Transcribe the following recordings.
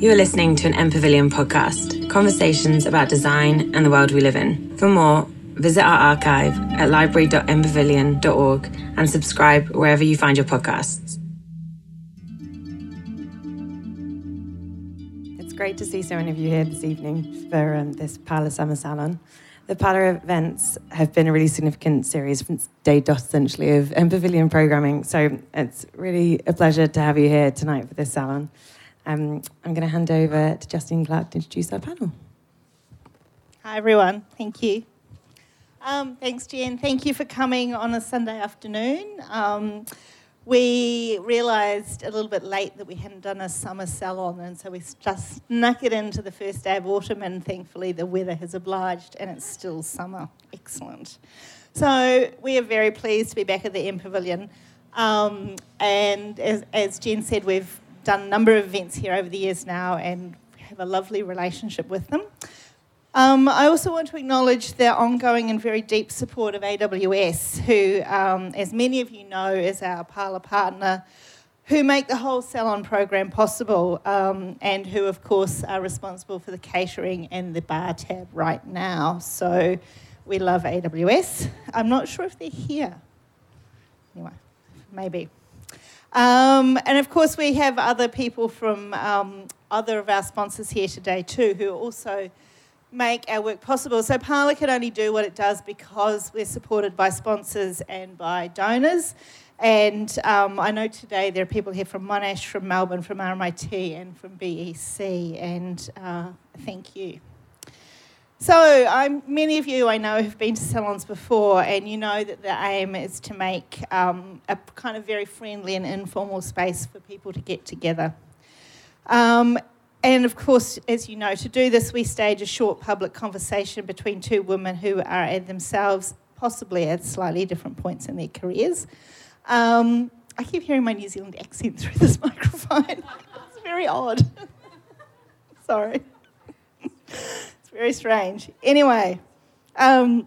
You are listening to an M Pavilion podcast, conversations about design and the world we live in. For more, visit our archive at library.mpavilion.org and subscribe wherever you find your podcasts. It's great to see so many of you here this evening for um, this Parlour Summer Salon. The Parlour events have been a really significant series since day dot, essentially, of M Pavilion programming. So it's really a pleasure to have you here tonight for this salon. Um, I'm going to hand over to Justine Clark to introduce our panel. Hi, everyone. Thank you. Um, thanks, Jen. Thank you for coming on a Sunday afternoon. Um, we realised a little bit late that we hadn't done a summer salon, and so we just snuck it into the first day of autumn, and thankfully the weather has obliged, and it's still summer. Excellent. So we are very pleased to be back at the M Pavilion. Um, and as, as Jen said, we've done a number of events here over the years now and have a lovely relationship with them. Um, I also want to acknowledge their ongoing and very deep support of AWS, who, um, as many of you know, is our Parlour partner, who make the whole Salon program possible, um, and who, of course, are responsible for the catering and the bar tab right now. So we love AWS. I'm not sure if they're here. Anyway, maybe. Um, and of course, we have other people from um, other of our sponsors here today too, who also make our work possible. So Parlour can only do what it does because we're supported by sponsors and by donors. And um, I know today there are people here from Monash, from Melbourne, from RMIT, and from BEC, and uh, thank you. So, I'm, many of you I know have been to salons before, and you know that the aim is to make um, a kind of very friendly and informal space for people to get together. Um, and of course, as you know, to do this, we stage a short public conversation between two women who are at themselves possibly at slightly different points in their careers. Um, I keep hearing my New Zealand accent through this microphone. it's very odd. Sorry very strange. Anyway, um,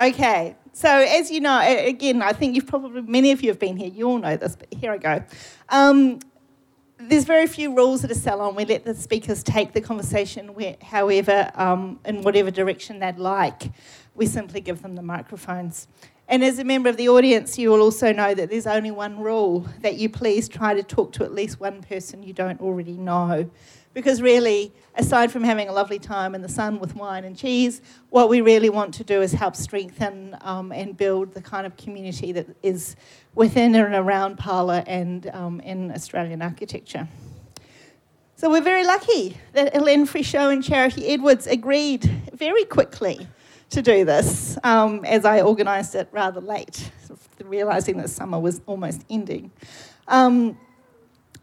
okay. So as you know, again, I think you've probably many of you have been here. You all know this, but here I go. Um, there's very few rules at a salon. We let the speakers take the conversation where, however, um, in whatever direction they'd like. We simply give them the microphones. And as a member of the audience, you will also know that there's only one rule that you please try to talk to at least one person you don't already know. Because really, aside from having a lovely time in the sun with wine and cheese, what we really want to do is help strengthen um, and build the kind of community that is within and around Parlour and um, in Australian architecture. So we're very lucky that Hélène Frichot and Charity Edwards agreed very quickly to do this, um, as I organised it rather late, realising that summer was almost ending. Um,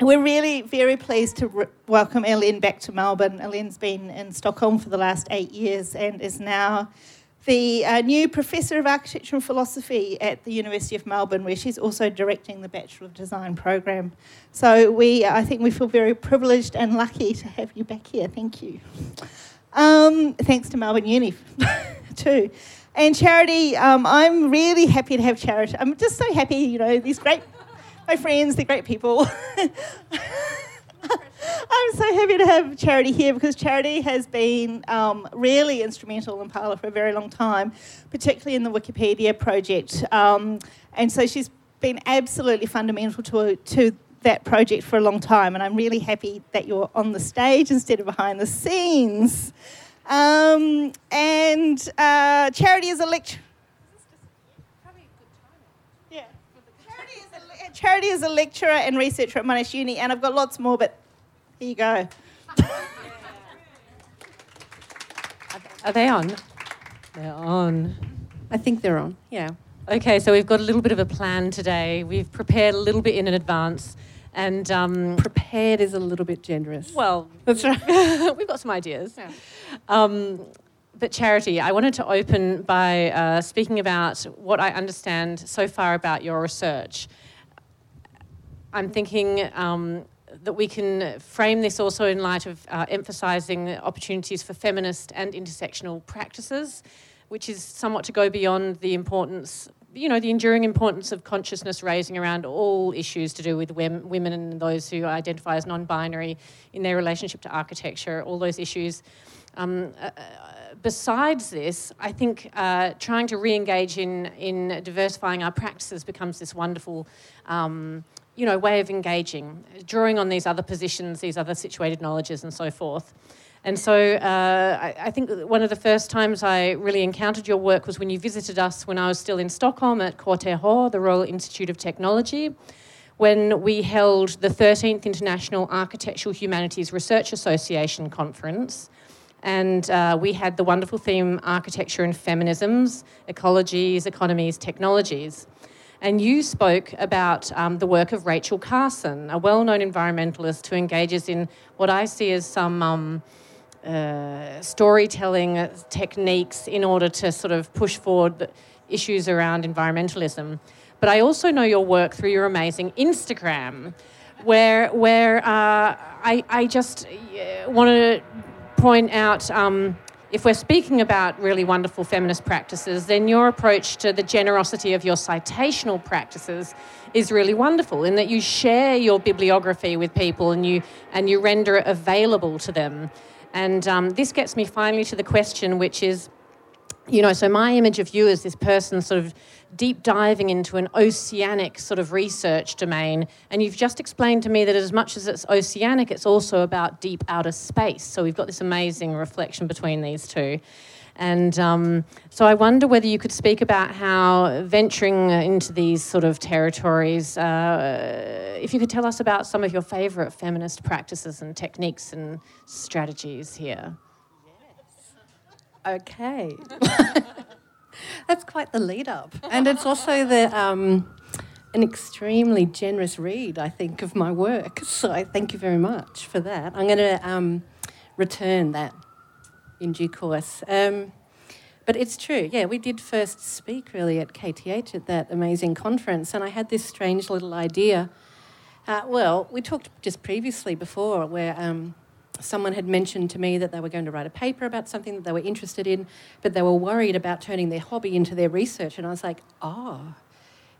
we're really very pleased to re- welcome Hélène back to Melbourne. Hélène's been in Stockholm for the last eight years and is now the uh, new Professor of Architecture and Philosophy at the University of Melbourne, where she's also directing the Bachelor of Design program. So we, I think we feel very privileged and lucky to have you back here. Thank you. Um, thanks to Melbourne Uni, too. And Charity, um, I'm really happy to have Charity. I'm just so happy, you know, these great my friends, they're great people. I'm so happy to have Charity here because Charity has been um, really instrumental in Parlour for a very long time, particularly in the Wikipedia project. Um, and so she's been absolutely fundamental to, to that project for a long time. And I'm really happy that you're on the stage instead of behind the scenes. Um, and uh, Charity is a lecturer. Charity is a lecturer and researcher at Monash Uni, and I've got lots more, but here you go. Are they on? They're on. I think they're on, yeah. Okay, so we've got a little bit of a plan today. We've prepared a little bit in advance. And um, prepared is a little bit generous. Well, that's right. we've got some ideas. Yeah. Um, but Charity, I wanted to open by uh, speaking about what I understand so far about your research. I'm thinking um, that we can frame this also in light of uh, emphasising opportunities for feminist and intersectional practices, which is somewhat to go beyond the importance you know, the enduring importance of consciousness raising around all issues to do with women and those who identify as non-binary in their relationship to architecture, all those issues. Um, uh, besides this, I think uh, trying to re-engage in, in diversifying our practices becomes this wonderful um, you know, way of engaging, drawing on these other positions, these other situated knowledges and so forth. And so uh, I, I, think one of the first times I really encountered your work was when you visited us when I was still in Stockholm at KTH, the Royal Institute of Technology, when we held the 13th International Architectural Humanities Research Association conference. And uh, we had the wonderful theme Architecture and Feminisms, Ecologies, Economies, Technologies. And you spoke about um, the work of Rachel Carson, a well known environmentalist who engages in what I see as some um, uh, storytelling techniques in order to sort of push forward issues around environmentalism. But I also know your work through your amazing Instagram, where, where uh, I, I just uh, want to point out. Um, if we're speaking about really wonderful feminist practices, then your approach to the generosity of your citational practices is really wonderful in that you share your bibliography with people and you and you render it available to them. And um, this gets me finally to the question, which is, you know, so my image of you is this person sort of deep diving into an oceanic sort of research domain. And you've just explained to me that as much as it's oceanic, it's also about deep outer space. So we've got this amazing reflection between these two. And um, so I wonder whether you could speak about how venturing into these sort of territories, uh, if you could tell us about some of your favourite feminist practices and techniques and strategies here. Okay. That's quite the lead up. And it's also the um, an extremely generous read, I think, of my work. So thank you very much for that. I'm going to um, return that in due course. Um, but it's true, yeah, we did first speak really at KTH at that amazing conference, and I had this strange little idea. Uh, well, we talked just previously before where um, someone had mentioned to me that they were going to write a paper about something that they were interested in, but they were worried about turning their hobby into their research. And I was like, oh,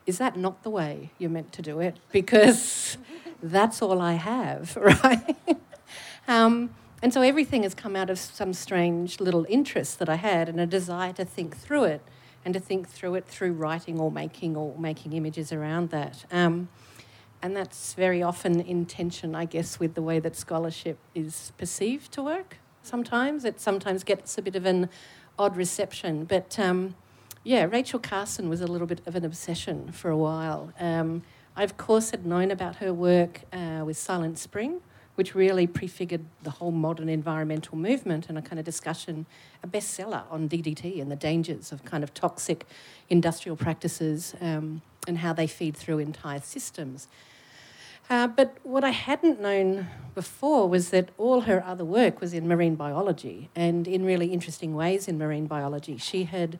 is that not the way you're meant to do it? Because that's all I have, right? um, and so everything has come out of some strange little interest that I had and a desire to think through it and to think through it through writing or making or making images around that. Um, and that's very often in tension, I guess, with the way that scholarship is perceived to work. Sometimes it sometimes gets a bit of an odd reception, but um, yeah, Rachel Carson was a little bit of an obsession for a while. Um, I, of course, had known about her work uh, with Silent Spring, which really prefigured the whole modern environmental movement and a kind of discussion, a bestseller on DDT and the dangers of kind of toxic industrial practices um, and how they feed through entire systems. Uh, but what I hadn't known before was that all her other work was in marine biology and in really interesting ways in marine biology. She had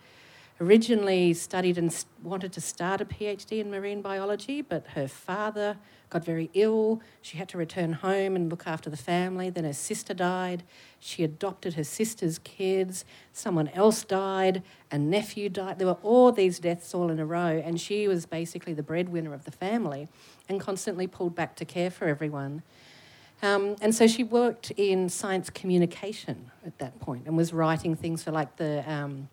originally studied and wanted to start a PhD in marine biology, but her father got very ill. She had to return home and look after the family. Then her sister died. She adopted her sister's kids. Someone else died. A nephew died. There were all these deaths all in a row, and she was basically the breadwinner of the family and constantly pulled back to care for everyone. Um, and so she worked in science communication at that point and was writing things for like the um,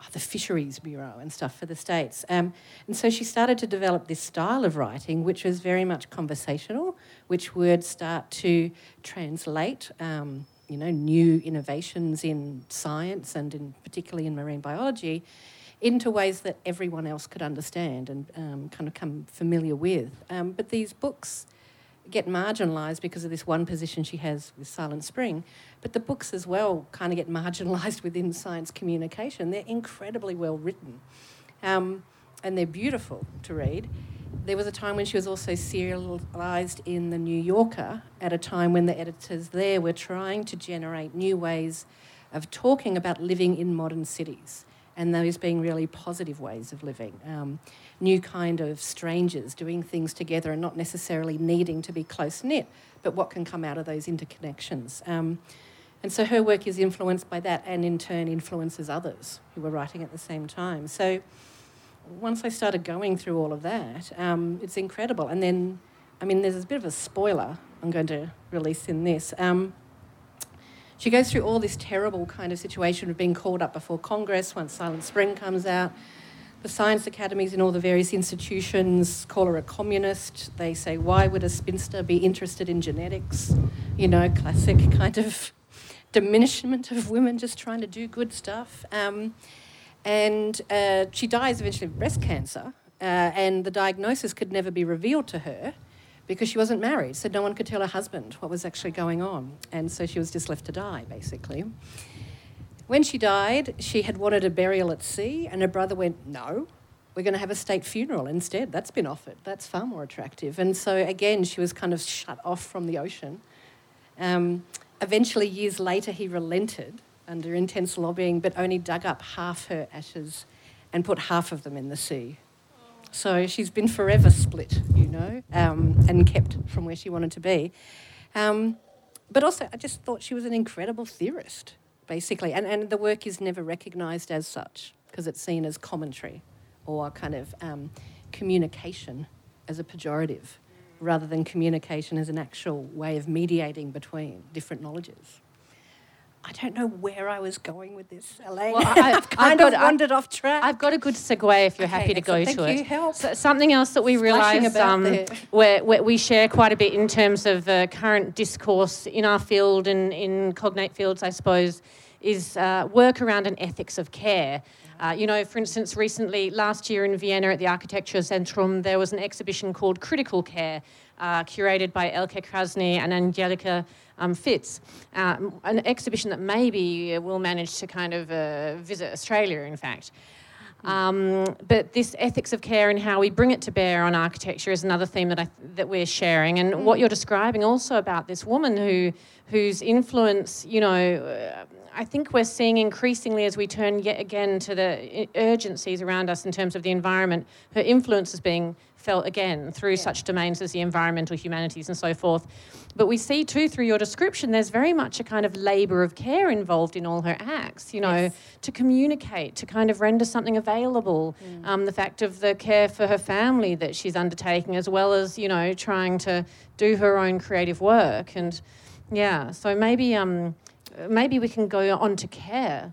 oh, the Fisheries Bureau and stuff for the States. Um, and so she started to develop this style of writing, which was very much conversational, which would start to translate. Um, you know, new innovations in science and in particularly in marine biology into ways that everyone else could understand and um, kind of come familiar with. Um, but these books get marginalised because of this one position she has with Silent Spring. But the books as well kind of get marginalised within science communication. They're incredibly well written um, and they're beautiful to read. There was a time when she was also serialised in The New Yorker at a time when the editors there were trying to generate new ways of talking about living in modern cities and those being really positive ways of living. Um, new kind of strangers doing things together and not necessarily needing to be close knit, but what can come out of those interconnections. Um, and so her work is influenced by that and in turn influences others who were writing at the same time. So once I started going through all of that, um, it's incredible. And then, I mean, there's a bit of a spoiler I'm going to release in this. Um, she goes through all this terrible kind of situation of being called up before Congress once Silent Spring comes out. The science academies in all the various institutions call her a communist. They say, why would a spinster be interested in genetics? You know, classic kind of diminishment of women just trying to do good stuff. Um, and uh, she dies eventually of breast cancer, uh, and the diagnosis could never be revealed to her because she wasn't married, so no one could tell her husband what was actually going on. And so she was just left to die, basically. When she died, she had wanted a burial at sea, and her brother went, No, we're going to have a state funeral instead. That's been offered. That's far more attractive. And so, again, she was kind of shut off from the ocean. Um, eventually, years later, he relented under intense lobbying, but only dug up half her ashes and put half of them in the sea. So she's been forever split, you know, um, and kept from where she wanted to be. Um, but also, I just thought she was an incredible theorist, basically. And, and the work is never recognised as such because it's seen as commentary or kind of um, communication as a pejorative rather than communication as an actual way of mediating between different knowledges. I don't know where I was going with this, Hélène. Well, I, have kind I've of wandered off track. I've got a good segue if you're okay, happy to go to it. You, help. So, something else that we realise um, we share quite a bit in terms of uh, current discourse in our field and in cognate fields, I suppose, is uh, work around an ethics of care. Uh, you know, for instance, recently, last year in Vienna at the Architekturzentrum, there was an exhibition called Critical Care, uh, curated by Elke Krasny and Angelika um, Fitz, uh, an exhibition that maybe will manage to kind of uh, visit Australia, in fact. Um, but this ethics of care and how we bring it to bear on architecture is another theme that I, that we're sharing. And mm. what you're describing also about this woman who whose influence, you know, uh, I think we're seeing increasingly as we turn yet again to the urgencies around us in terms of the environment, her influence is being felt again through yeah. such domains as the environmental humanities and so forth. But we see too through your description, there's very much a kind of labour of care involved in all her acts, you know, yes. to communicate, to kind of render something available. Mm. Um, the fact of the care for her family that she's undertaking, as well as, you know, trying to do her own creative work. And yeah, so maybe, um, maybe we can go on to care.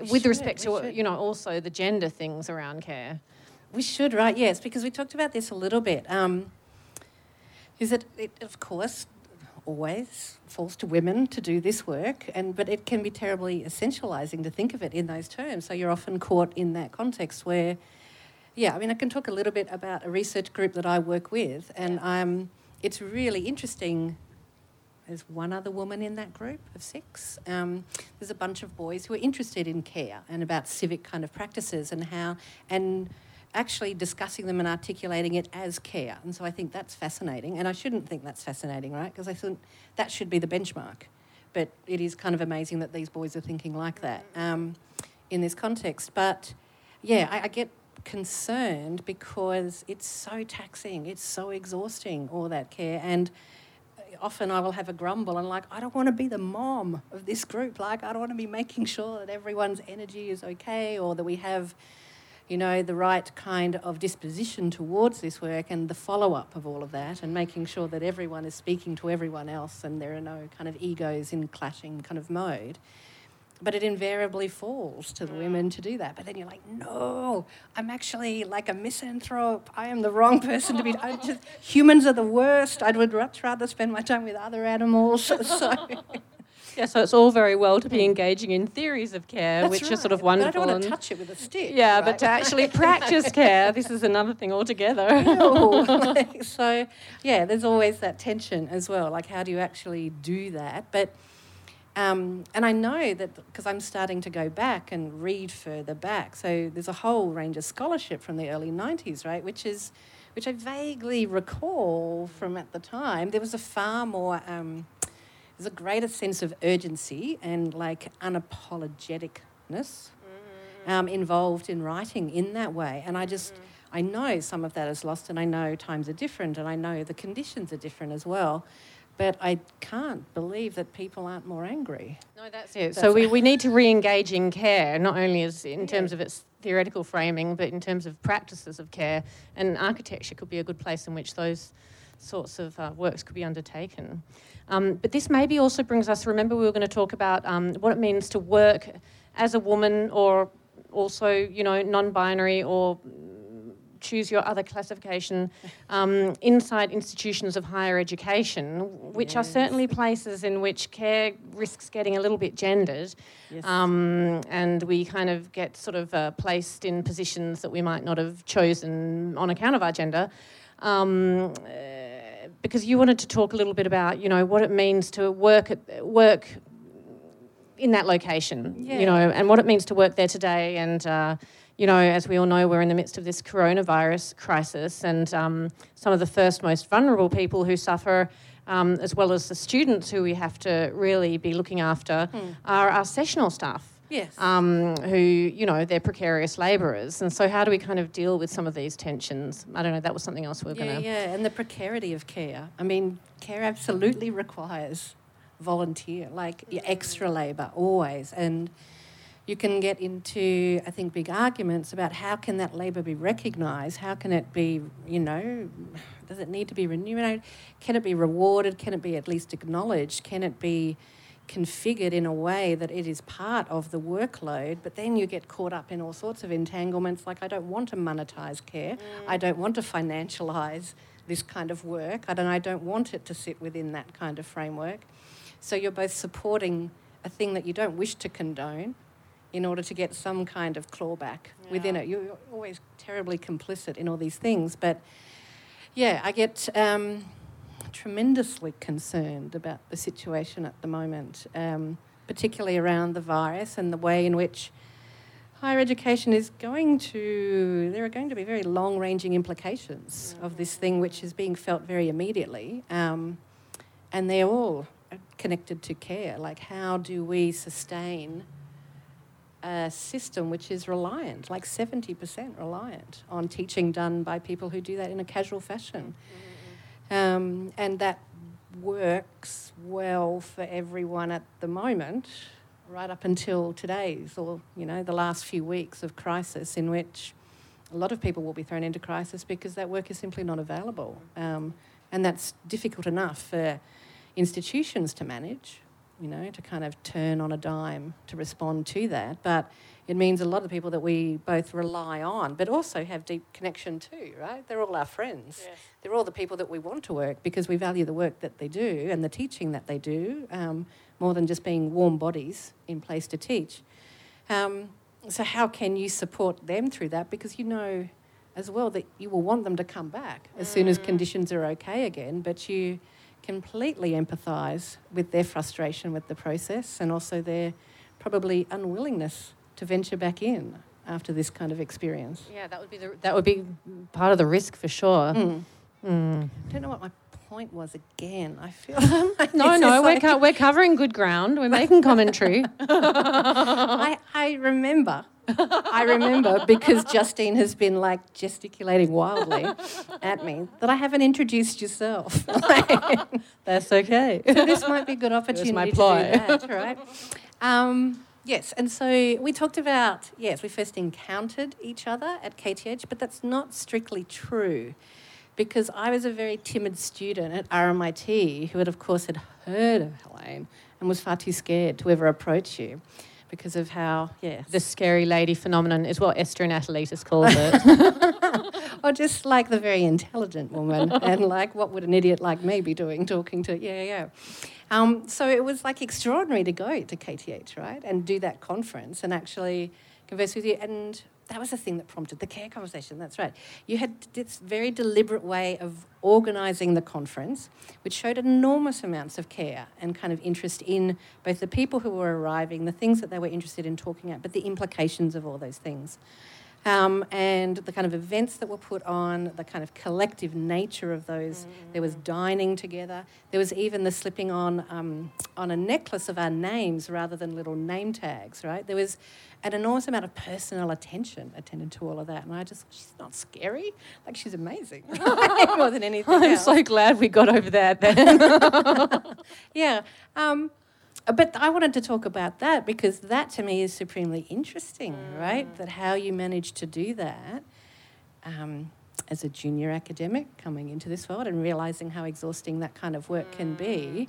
We with should, respect to should. you know also the gender things around care we should, right? Yes, because we talked about this a little bit. Um, is that it, of course, always falls to women to do this work, and but it can be terribly essentializing to think of it in those terms. So you're often caught in that context where, yeah, I mean, I can talk a little bit about a research group that I work with, and um, it's really interesting. There's one other woman in that group of six. Um, there's a bunch of boys who are interested in care and about civic kind of practices and how and actually discussing them and articulating it as care. And so I think that's fascinating. And I shouldn't think that's fascinating, right? Because I think that should be the benchmark. But it is kind of amazing that these boys are thinking like that um, in this context. But yeah, I, I get concerned because it's so taxing, it's so exhausting, all that care. And often I will have a grumble and like, I don't want to be the mom of this group. Like, I don't want to be making sure that everyone's energy is okay or that we have you know, the right kind of disposition towards this work and the follow up of all of that and making sure that everyone is speaking to everyone else and there are no kind of egos in clashing kind of mode. But it invariably falls to the women to do that. But then you're like, no, I'm actually like a misanthrope. I am the wrong person to be. Just, humans are the worst. I would much rather spend my time with other animals. So. Yeah, so it's all very well to be engaging in theories of care, That's which right. are sort of wonderful. But I don't want to touch it with a stick. Yeah, right? but to actually practice care, this is another thing altogether. so, yeah, there's always that tension as well. Like, how do you actually do that? But um, and I know that because I'm starting to go back and read further back. So there's a whole range of scholarship from the early 90s, right? Which is, which I vaguely recall from at the time. There was a far more um, there's a greater sense of urgency and like unapologeticness mm-hmm. um, involved in writing in that way. And I just, mm-hmm. I know some of that is lost, and I know times are different, and I know the conditions are different as well. but I can't believe that people aren't more angry. No, that's it. so we, we need to re-engage in care, not only as in terms Yeah. of its theoretical framing, but in terms of practices of care. And architecture could be a good place in which those sorts of uh, works could be undertaken. Um, but this maybe also brings us. Remember, we were going to talk about um, what it means to work as a woman, or also, you know, non-binary, or choose your other classification um, inside institutions of higher education, which are certainly places in which care risks getting a little bit gendered. Yes. Um, and we kind of get sort of uh, placed in positions that we might not have chosen on account of our gender. Um, uh, because you wanted to talk a little bit about, you know, what it means to work at work in that location, Yeah. you know, and what it means to work there today. And, uh, you know, as we all know, we're in the midst of this coronavirus crisis, and um, some of the first most vulnerable people who suffer, um, as well as the students who we have to really be looking after, are our sessional staff. Yes. Um, who, you know, they're precarious labourers. And so, how do we kind of deal with some of these tensions? I don't know, that was something else we are yeah, going to. yeah, and the precarity of care. I mean, care absolutely requires volunteer, like extra labour, always. And you can get into, I think, big arguments about how can that labour be recognised? How can it be, you know, does it need to be remunerated? Can it be rewarded? Can it be at least acknowledged? Can it be configured in a way that it is part of the workload, but then you get caught up in all sorts of entanglements like I don't want to monetize care, I don't want to financialize this kind of work, and I don't want it to sit within that kind of framework. So you're both supporting a thing that you don't wish to condone in order to get some kind of clawback within it. You're always terribly complicit in all these things, but yeah, I get um, tremendously concerned about the situation at the moment, um, particularly around the virus and the way in which higher education is going to, there are going to be very long ranging implications of this thing, which is being felt very immediately. Um, and they're all connected to care. Like, how do we sustain a system which is reliant, like 70% reliant, on teaching done by people who do that in a casual fashion? Um, and that works well for everyone at the moment, right up until today's or you know the last few weeks of crisis, in which a lot of people will be thrown into crisis because that work is simply not available, um, and that's difficult enough for institutions to manage. You know, to kind of turn on a dime to respond to that, but it means a lot of the people that we both rely on, but also have deep connection to, right? They're all our friends. They're all the people that we want to work because we value the work that they do and the teaching that they do um, more than just being warm bodies in place to teach. Um, so, how can you support them through that? Because you know as well that you will want them to come back as soon as conditions are okay again, but you completely empathise with their frustration with the process and also their probably unwillingness to venture back in after this kind of experience. Yeah, that would be the, that would be part of the risk for sure. Mm. Mm. I don't know what my point was again. I feel No, no, we're, like- co- we're covering good ground. We're making commentary. I, I remember. I remember because Justine has been like gesticulating wildly at me that I haven't introduced yourself. That's okay. so this might be a good opportunity my to ploy. do that, right? Um, yes, and so we talked about yes, we first encountered each other at KTH, but that's not strictly true, because I was a very timid student at RMIT who had, of course, had heard of Helene and was far too scared to ever approach you, because of how yes, the scary lady phenomenon is what Esther Anatolitis calls it. or just like the very intelligent woman, and like what would an idiot like me be doing, talking to yeah, yeah. Um, so it was like extraordinary to go to KTH, right, and do that conference and actually converse with you. And that was the thing that prompted the care conversation. That's right. You had this very deliberate way of organising the conference, which showed enormous amounts of care and kind of interest in both the people who were arriving, the things that they were interested in talking about, but the implications of all those things. Um, and the kind of events that were put on, the kind of collective nature of those. Mm. There was dining together. There was even the slipping on um, on a necklace of our names rather than little name tags. Right? There was an enormous amount of personal attention attended to all of that, and I just she's not scary. Like she's amazing, more than anything. I'm else. so glad we got over that then. yeah. Um, but I wanted to talk about that because that to me is supremely interesting, mm. right? That how you manage to do that um, as a junior academic coming into this world and realizing how exhausting that kind of work mm. can be. Mm.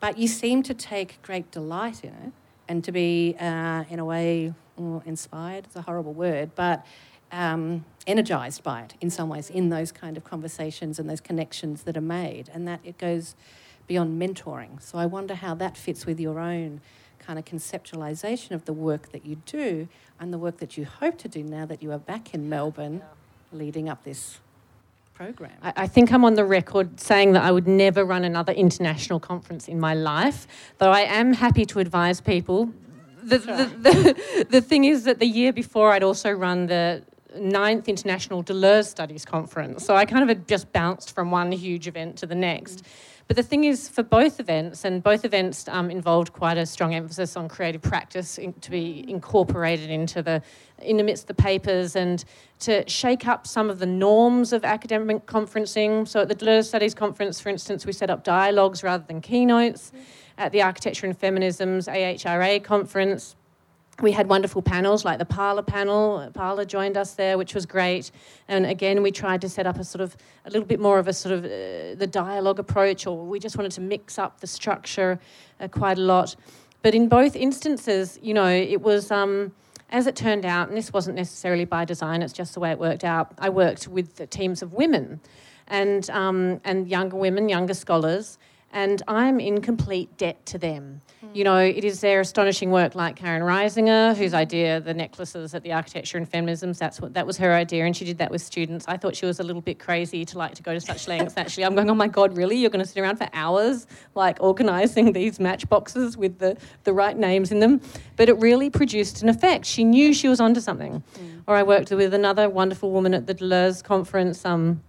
But you seem to take great delight in it and to be, uh, in a way, inspired is a horrible word, but um, energized by it in some ways in those kind of conversations and those connections that are made. And that it goes beyond mentoring. So I wonder how that fits with your own kind of conceptualization of the work that you do and the work that you hope to do now that you are back in Melbourne leading up this program. I, I, think I'm on the record saying that I would never run another international conference in my life, though I am happy to advise people. The, the, the, the thing is that the year before I'd also run the ninth International Deleuze Studies Conference. So I kind of had just bounced from one huge event to the next. Mm. But the thing is, for both events, and both events um, involved quite a strong emphasis on creative practice in, to be incorporated into the, in amidst the papers, and to shake up some of the norms of academic conferencing. So at the Deleuze Studies Conference, for instance, we set up dialogues rather than keynotes. At the Architecture and Feminisms AHRA conference, we had wonderful panels like the Parlour panel. Parlour joined us there, which was great. And again, we tried to set up a sort of a little bit more of a sort of uh, the dialogue approach, or we just wanted to mix up the structure uh, quite a lot. But in both instances, you know, it was. Um, as it turned out, and this wasn't necessarily by design, it's just the way it worked out, I worked with teams of women and, um, and younger women, younger scholars, and I'm in complete debt to them. You know, it is their astonishing work, like Karin Reisinger, whose idea, the necklaces at the Architecture and Feminisms, that's what that was her idea, and she did that with students. I thought she was a little bit crazy to like to go to such lengths. Actually, I'm going, oh my god, really? You're going to sit around for hours, like organising these matchboxes with the the right names in them? But it really produced an effect. She knew she was onto something. Mm. Or I worked with another wonderful woman at the Deleuze conference. Um,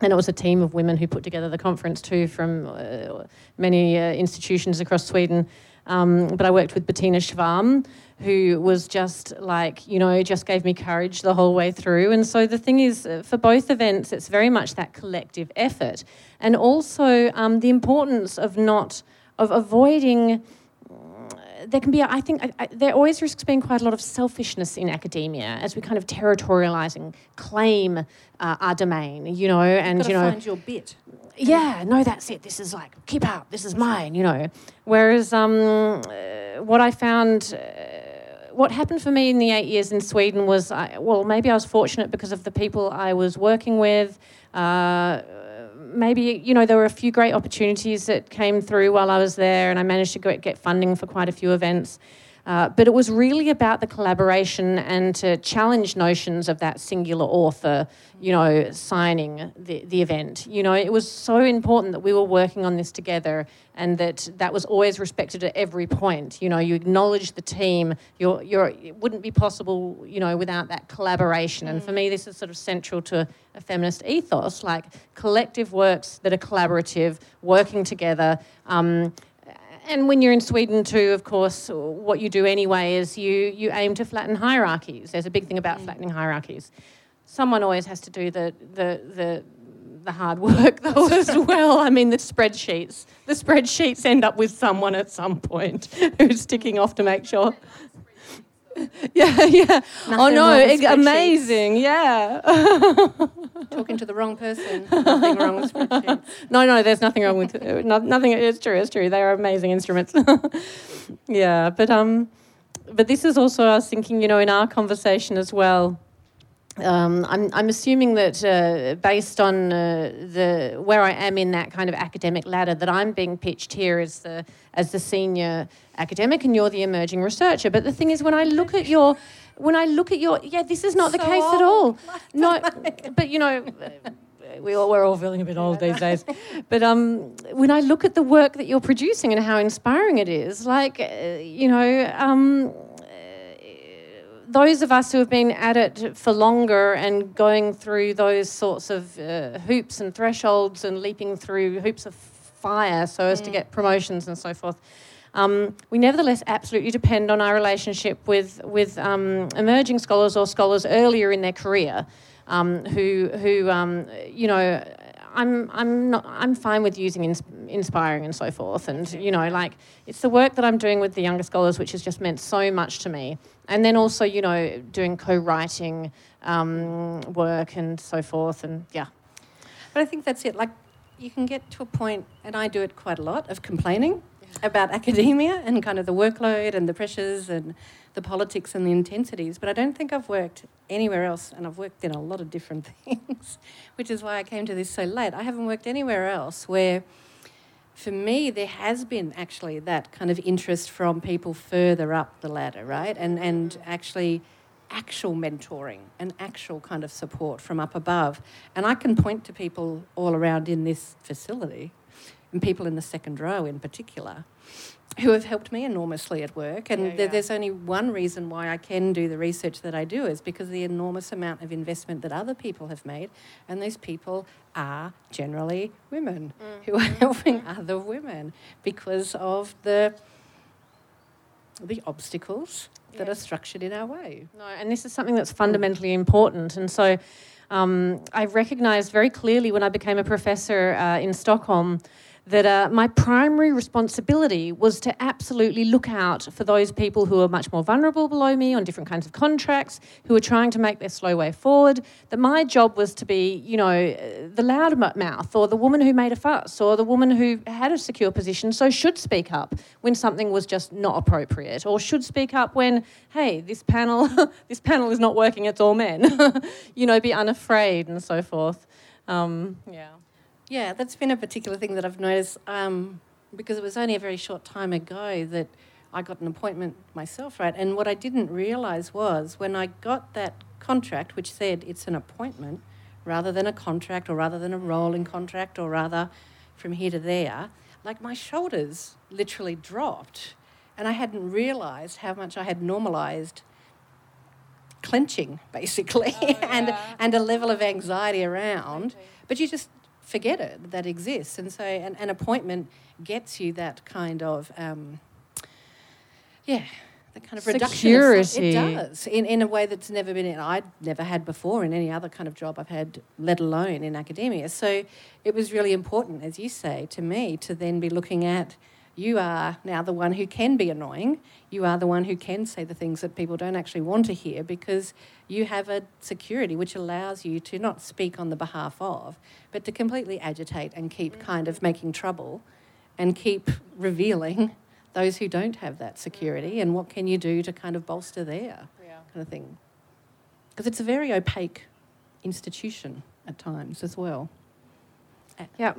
and it was a team of women who put together the conference too from uh, many uh, institutions across Sweden. Um, but I worked with Bettina Schwarm, who was just like, you know, just gave me courage the whole way through. And so the thing is, uh, for both events, it's very much that collective effort. And also um, the importance of not, of avoiding there can be, I think, I, I, there always risks being quite a lot of selfishness in academia as we kind of territorialise and claim uh, our domain, you know, and you know, find your bit. Yeah, no, that's it. This is like keep out. This is mine, you know. Whereas um, uh, what I found. Uh, what happened for me in the eight years in Sweden was, I, well, maybe I was fortunate because of the people I was working with. Uh, maybe you know there were a few great opportunities that came through while I was there, and I managed to get funding for quite a few events. Uh, but it was really about the collaboration and to challenge notions of that singular author, you know, signing the, the event. You know, it was so important that we were working on this together and that that was always respected at every point. You know, you acknowledge the team. You're, you're, it wouldn't be possible, you know, without that collaboration. And for me, this is sort of central to a feminist ethos, like collective works that are collaborative, working together. Um, and when you're in Sweden too, of course, what you do anyway is you you aim to flatten hierarchies. There's a big thing about mm. flattening hierarchies. Someone always has to do the the the the hard work though as well. I mean, the spreadsheets. The spreadsheets end up with someone at some point who's ticking off to make sure yeah, yeah. oh no, amazing. Yeah. Talking to the wrong person. Nothing wrong with spreadsheets. No, no, there's nothing wrong with uh, no, nothing. It's true. It's true. They are amazing instruments. yeah, but um, but this is also I was thinking, you know, in our conversation as well. Um, I'm, I'm assuming that uh, based on uh, the where I am in that kind of academic ladder, that I'm being pitched here as the as the senior academic, and you're the emerging researcher. But the thing is, when I look at your when I look at your yeah, this is not the case old. at all. No, but you know. We all, we're all feeling a bit old these days. But um, when I look at the work that you're producing and how inspiring it is, like, uh, you know, um, those of us who have been at it for longer and going through those sorts of uh, hoops and thresholds and leaping through hoops of fire so as to get promotions and so forth. Um, we nevertheless absolutely depend on our relationship with with um, emerging scholars or scholars earlier in their career, um, who who um, you know. I'm I'm not I'm fine with using ins- inspiring and so forth, and you know like it's the work that I'm doing with the younger scholars which has just meant so much to me, and then also you know doing co-writing um, work and so forth, and yeah, But I think that's it. Like, you can get to a point, and I do it quite a lot, of complaining about academia and kind of the workload and the pressures and the politics and the intensities. But I don't think I've worked anywhere else, and I've worked in a lot of different things, which is why I came to this so late. I haven't worked anywhere else where. For me, there has been actually that kind of interest from people further up the ladder, right? And and actually actual mentoring and actual kind of support from up above. And I can point to people all around in this facility, and people in the second row in particular, who have helped me enormously at work. And Yeah, yeah. there's only one reason why I can do the research that I do is because of the enormous amount of investment that other people have made. And those people are generally women who are helping other women because of the the obstacles that are structured in our way. No, and this is something that's fundamentally important. And so um, I recognised very clearly when I became a professor uh, in Stockholm that uh, my primary responsibility was to absolutely look out for those people who are much more vulnerable below me on different kinds of contracts, who are trying to make their slow way forward. That my job was to be, you know, the loud mouth or the woman who made a fuss or the woman who had a secure position, so should speak up when something was just not appropriate or should speak up when, hey, this panel, this panel is not working, it's all men. you know, be unafraid and so forth. Um, yeah. Yeah, that's been a particular thing that I've noticed um, because it was only a very short time ago that I got an appointment myself, right? And what I didn't realise was when I got that contract, which said it's an appointment rather than a contract or rather than a rolling contract or rather from here to there, like my shoulders literally dropped. And I hadn't realised how much I had normalised clenching basically and and a level of anxiety around but you just forget it that exists. And so an, an appointment gets you that kind of um, yeah the kind of reduction. Security. it does in, in a way that's never been I'd never had before in any other kind of job I've had let alone in academia. So it was really important as you say to me to then be looking at you are now the one who can be annoying. You are the one who can say the things that people don't actually want to hear because you have a security which allows you to not speak on the behalf of, but to completely agitate and keep mm. kind of making trouble and keep revealing those who don't have that security and what can you do to kind of bolster their kind of thing. Because it's a very opaque institution at times as well. Yeah.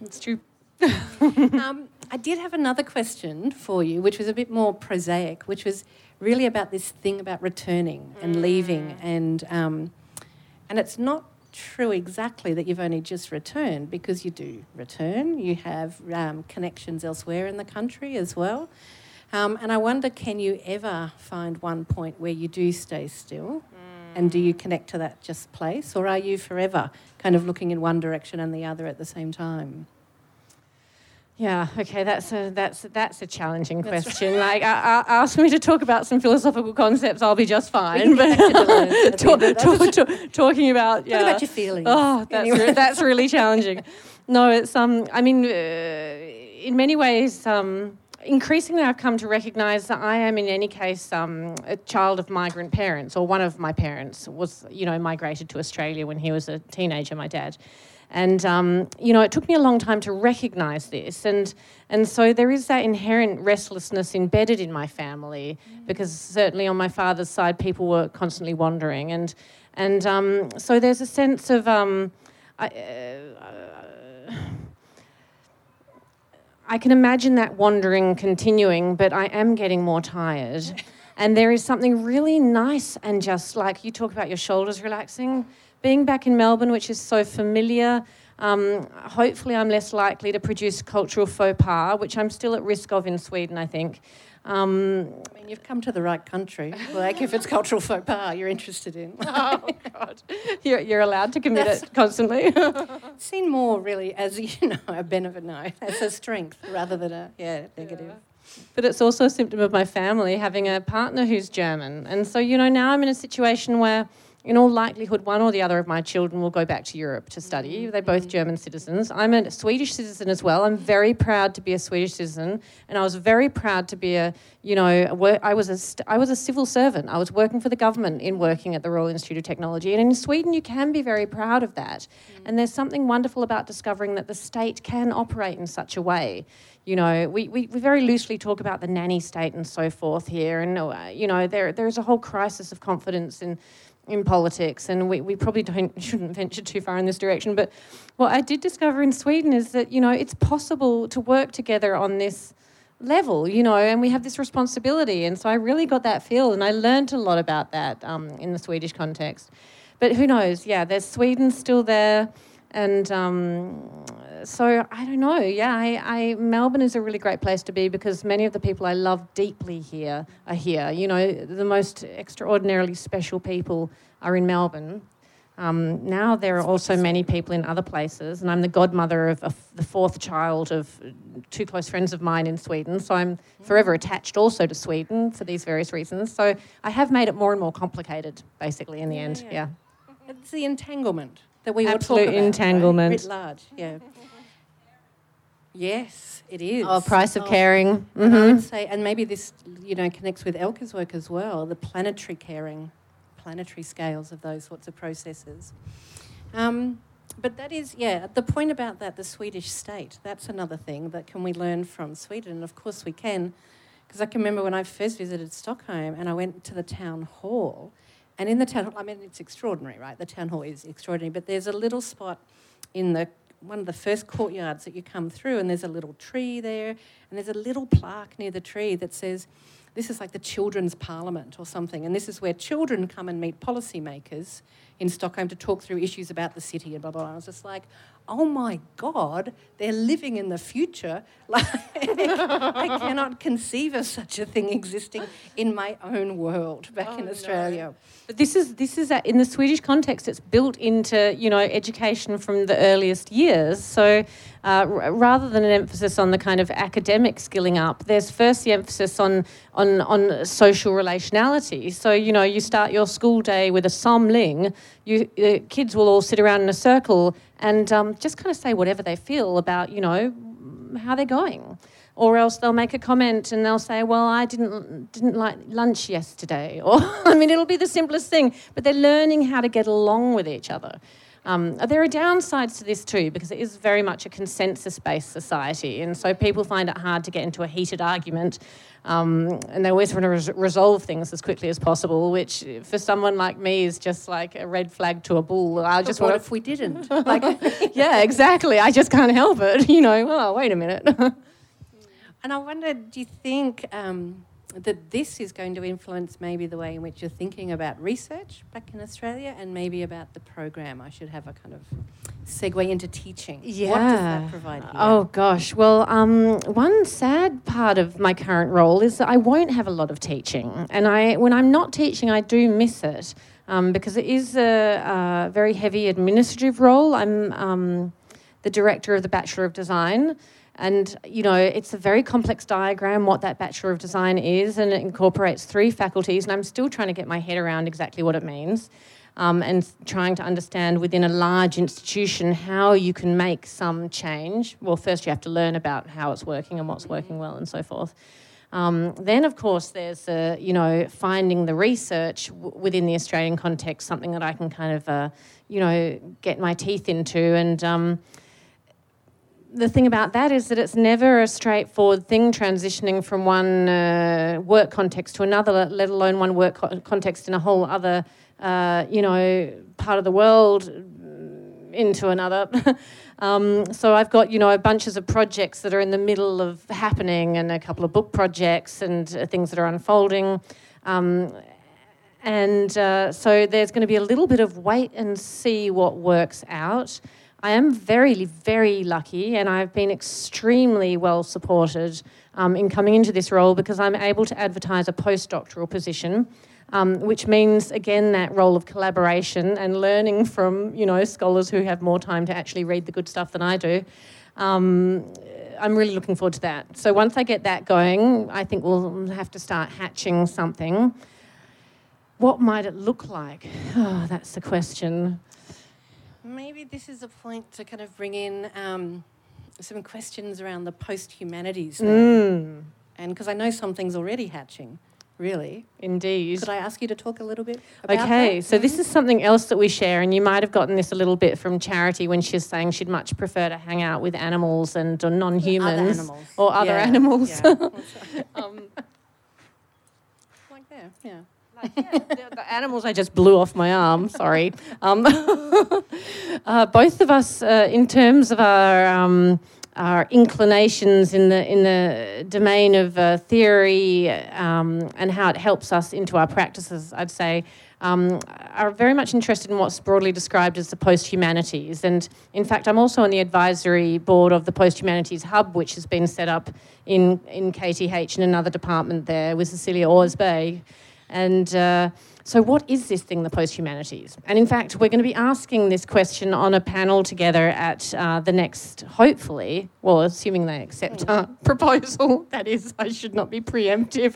it's true. um, I did have another question for you, which was a bit more prosaic, which was really about this thing about returning and leaving, and um, and it's not true exactly that you've only just returned because you do return. You have um, connections elsewhere in the country as well. Um, and I wonder, can you ever find one point where you do stay still? And do you connect to that just place? Or are you forever kind of looking in one direction and the other at the same time? Yeah, okay, that's a that's that's a challenging That's question. Like, I, I, ask me to talk about some philosophical concepts, I'll be just fine. can get back to Deleuze at the talk, talk, talk- talking about yeah, Talk about your feelings. Oh, that's Anyway. re- that's really challenging. No, it's um. I mean, uh, in many ways, um. Increasingly, I've come to recognise that I am, in any case, um, a child of migrant parents, or one of my parents was, you know, migrated to Australia when he was a teenager. My dad, and um, you know, it took me a long time to recognise this, and and so there is that inherent restlessness embedded in my family, because certainly on my father's side, people were constantly wandering, and and um, so there's a sense of um, I, uh, I can imagine that wandering continuing, but I am getting more tired. And there is something really nice and just like you talk about your shoulders relaxing. Being back in Melbourne, which is so familiar, Um, hopefully, I'm less likely to produce cultural faux pas, which I'm still at risk of in Sweden, I think. Um, I mean, you've come to the right country. Like, if it's cultural faux pas you're interested in. oh, God. You're, you're allowed to commit That's it constantly. seen more really as, you know, a benefit, no, as a strength rather than a, yeah, negative. Yeah. But it's also a symptom of my family having a partner who's German. And so, you know, now I'm in a situation where in all likelihood, one or the other of my children will go back to Europe to study. Mm-hmm. They're both German citizens. I'm a Swedish citizen as well. I'm very proud to be a Swedish citizen, and I was very proud to be a, you know, I was a, I was a civil servant. I was working for the government in working at the Royal Institute of Technology, and in Sweden you can be very proud of that. Mm. And there's something wonderful about discovering that the state can operate in such a way. You know, we, we, we very loosely talk about the nanny state and so forth here, and uh, you know, there there's a whole crisis of confidence in in politics, and we, we probably don't shouldn't venture too far in this direction. But what I did discover in Sweden is that you know it's possible to work together on this level, you know, and we have this responsibility. And so I really got that feel, and I learned a lot about that um, in the Swedish context. But who knows? Yeah, there's Sweden still there, and um, so I don't know. Yeah, I, I, Melbourne is a really great place to be because many of the people I love deeply here are here. You know, the most extraordinarily special people are in Melbourne. Um, now there are also many people in other places, and I'm the godmother of, of, the fourth child of two close friends of mine in Sweden. So I'm forever attached also to Sweden for these various reasons. So I have made it more and more complicated, basically, in the yeah, end. Yeah. yeah. It's the entanglement that we absolute about, entanglement. Right? Writ large, yeah. Yes, it is. Oh, price of oh. caring. Mm-hmm. I would mm-hmm. say, and maybe this, you know, connects with Elka's work as well. The planetary caring, planetary scales of those sorts of processes. Um, but that is, yeah, the point about that, the Swedish state, that's another thing that can we learn from Sweden. And of course we can, because I can remember when I first visited Stockholm and I went to the town hall. And in the town hall, I mean, it's extraordinary, right? The town hall is extraordinary, but there's a little spot in the one of the first courtyards that you come through, and there's a little tree there, and there's a little plaque near the tree that says, This is like the children's parliament or something, and this is where children come and meet policymakers in Stockholm to talk through issues about the city and blah, blah, blah. I was just like, oh my God, they're living in the future. Like, I cannot conceive of such a thing existing in my own world back oh, in Australia. No. But this is this is a, in the Swedish context. It's built into you know education from the earliest years. So uh, r- rather than an emphasis on the kind of academic skilling up, there's first the emphasis on on on social relationality. So you know you start your school day with a samling. You uh, kids will all sit around in a circle and um, just kind of say whatever they feel about you know how they're going or else they'll make a comment and they'll say, "Well, I didn't didn't like lunch yesterday," or I mean, it'll be the simplest thing, but they're learning how to get along with each other. Um, there are downsides to this too because it is very much a consensus-based society, and so people find it hard to get into a heated argument, um, and they always want to res- resolve things as quickly as possible. Which, for someone like me, is just like a red flag to a bull. I just what want. if we didn't? like, yeah, exactly. I just can't help it. You know. Oh, wait a minute. And I wonder, do you think um, that this is going to influence maybe the way in which you're thinking about research back in Australia and maybe about the program? I should have a kind of segue into teaching. Yeah. What does that provide? Here? Oh, gosh. Well, um, one sad part of my current role is that I won't have a lot of teaching. And I, when I'm not teaching, I do miss it. Um, because it is a, a, very heavy administrative role. I'm um, the director of the Bachelor of Design, and, you know, it's a very complex diagram what that Bachelor of Design is, and it incorporates three faculties, and I'm still trying to get my head around exactly what it means. Um, and trying to understand within a large institution how you can make some change. Well, first you have to learn about how it's working and what's working well and so forth. Um, then, of course, there's uh, you know finding the research w- within the Australian context, something that I can kind of uh, you know get my teeth into, and um, the thing about that is that it's never a straightforward thing transitioning from one uh, work context to another, let alone one work co- context in a whole other, uh, you know, part of the world into another. um, so I've got, you know, a bunches of projects that are in the middle of happening and a couple of book projects and uh, things that are unfolding. Um, and uh, so there's going to be a little bit of wait and see what works out. I am very, very lucky, and I've been extremely well supported um, in coming into this role because I'm able to advertise a postdoctoral position. Um, which means again that role of collaboration and learning from you know scholars who have more time to actually read the good stuff than I do. Um, I'm really looking forward to that. So once I get that going, I think we'll have to start hatching something. What might it look like? Oh, that's the question. Maybe this is a point to kind of bring in um, some questions around the post humanities. Mm, And because I know something's already hatching, really. indeed. Could I ask you to talk a little bit about Okay, that? so this is something else that we share, and you might have gotten this a little bit from Charity when she was saying she'd much prefer to hang out with animals and or non-humans or other animals. yeah. um, like there, yeah. the animals I just blew off my arm. Sorry. Um, uh, both of us, uh, in terms of our um, our inclinations in the in the domain of uh, theory um, and how it helps us into our practices, I'd say. Um, are very much interested in what's broadly described as the post humanities. And in fact, I'm also on the advisory board of the Post Humanities Hub, which has been set up in, in KTH in another department there with Cecilia Åsberg. And uh, so, what is this thing, the post humanities? And in fact, we're going to be asking this question on a panel together at uh, the next, hopefully, well, assuming they accept our proposal, that is, I should not be preemptive,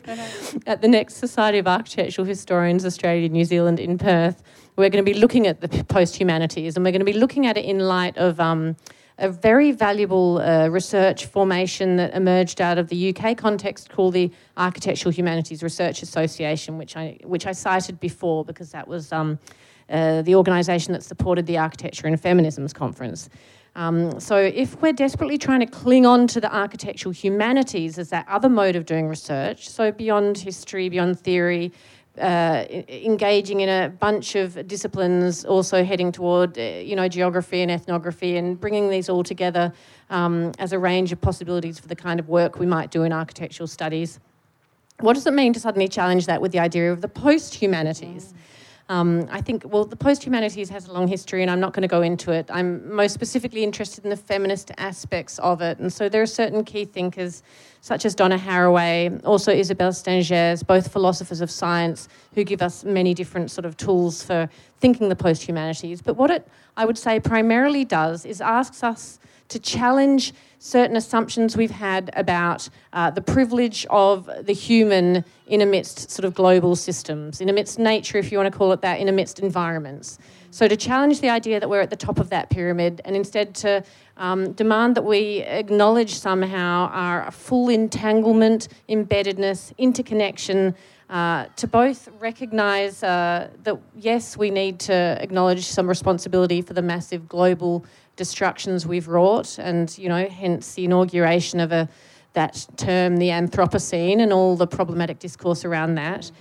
at the next Society of Architectural Historians Australia New Zealand in Perth. We're going to be looking at the post humanities and we're going to be looking at it in light of. Um, a very valuable uh, research formation that emerged out of the UK context called the Architectural Humanities Research Association, which I, which I cited before because that was um, uh, the organisation that supported the Architecture and Feminisms Conference. Um, so, if we're desperately trying to cling on to the architectural humanities as that other mode of doing research, so beyond history, beyond theory, uh, engaging in a bunch of disciplines, also heading toward, uh, you know, geography and ethnography, and bringing these all together um, as a range of possibilities for the kind of work we might do in architectural studies. What does it mean to suddenly challenge that with the idea of the post-humanities? Um, I think, well, the post humanities has a long history, and I'm not going to go into it. I'm most specifically interested in the feminist aspects of it. And so there are certain key thinkers, such as Donna Haraway, also Isabelle Stengers, both philosophers of science, who give us many different sort of tools for thinking the post humanities. But what it, I would say, primarily does is asks us to challenge certain assumptions we've had about uh, the privilege of the human in amidst sort of global systems, in amidst nature, if you want to call it that, in amidst environments. So to challenge the idea that we're at the top of that pyramid and instead to um, demand that we acknowledge somehow our full entanglement, embeddedness, interconnection, uh, to both recognise uh, that yes, we need to acknowledge some responsibility for the massive global destructions we've wrought, and you know, hence the inauguration of a that term, the Anthropocene, and all the problematic discourse around that.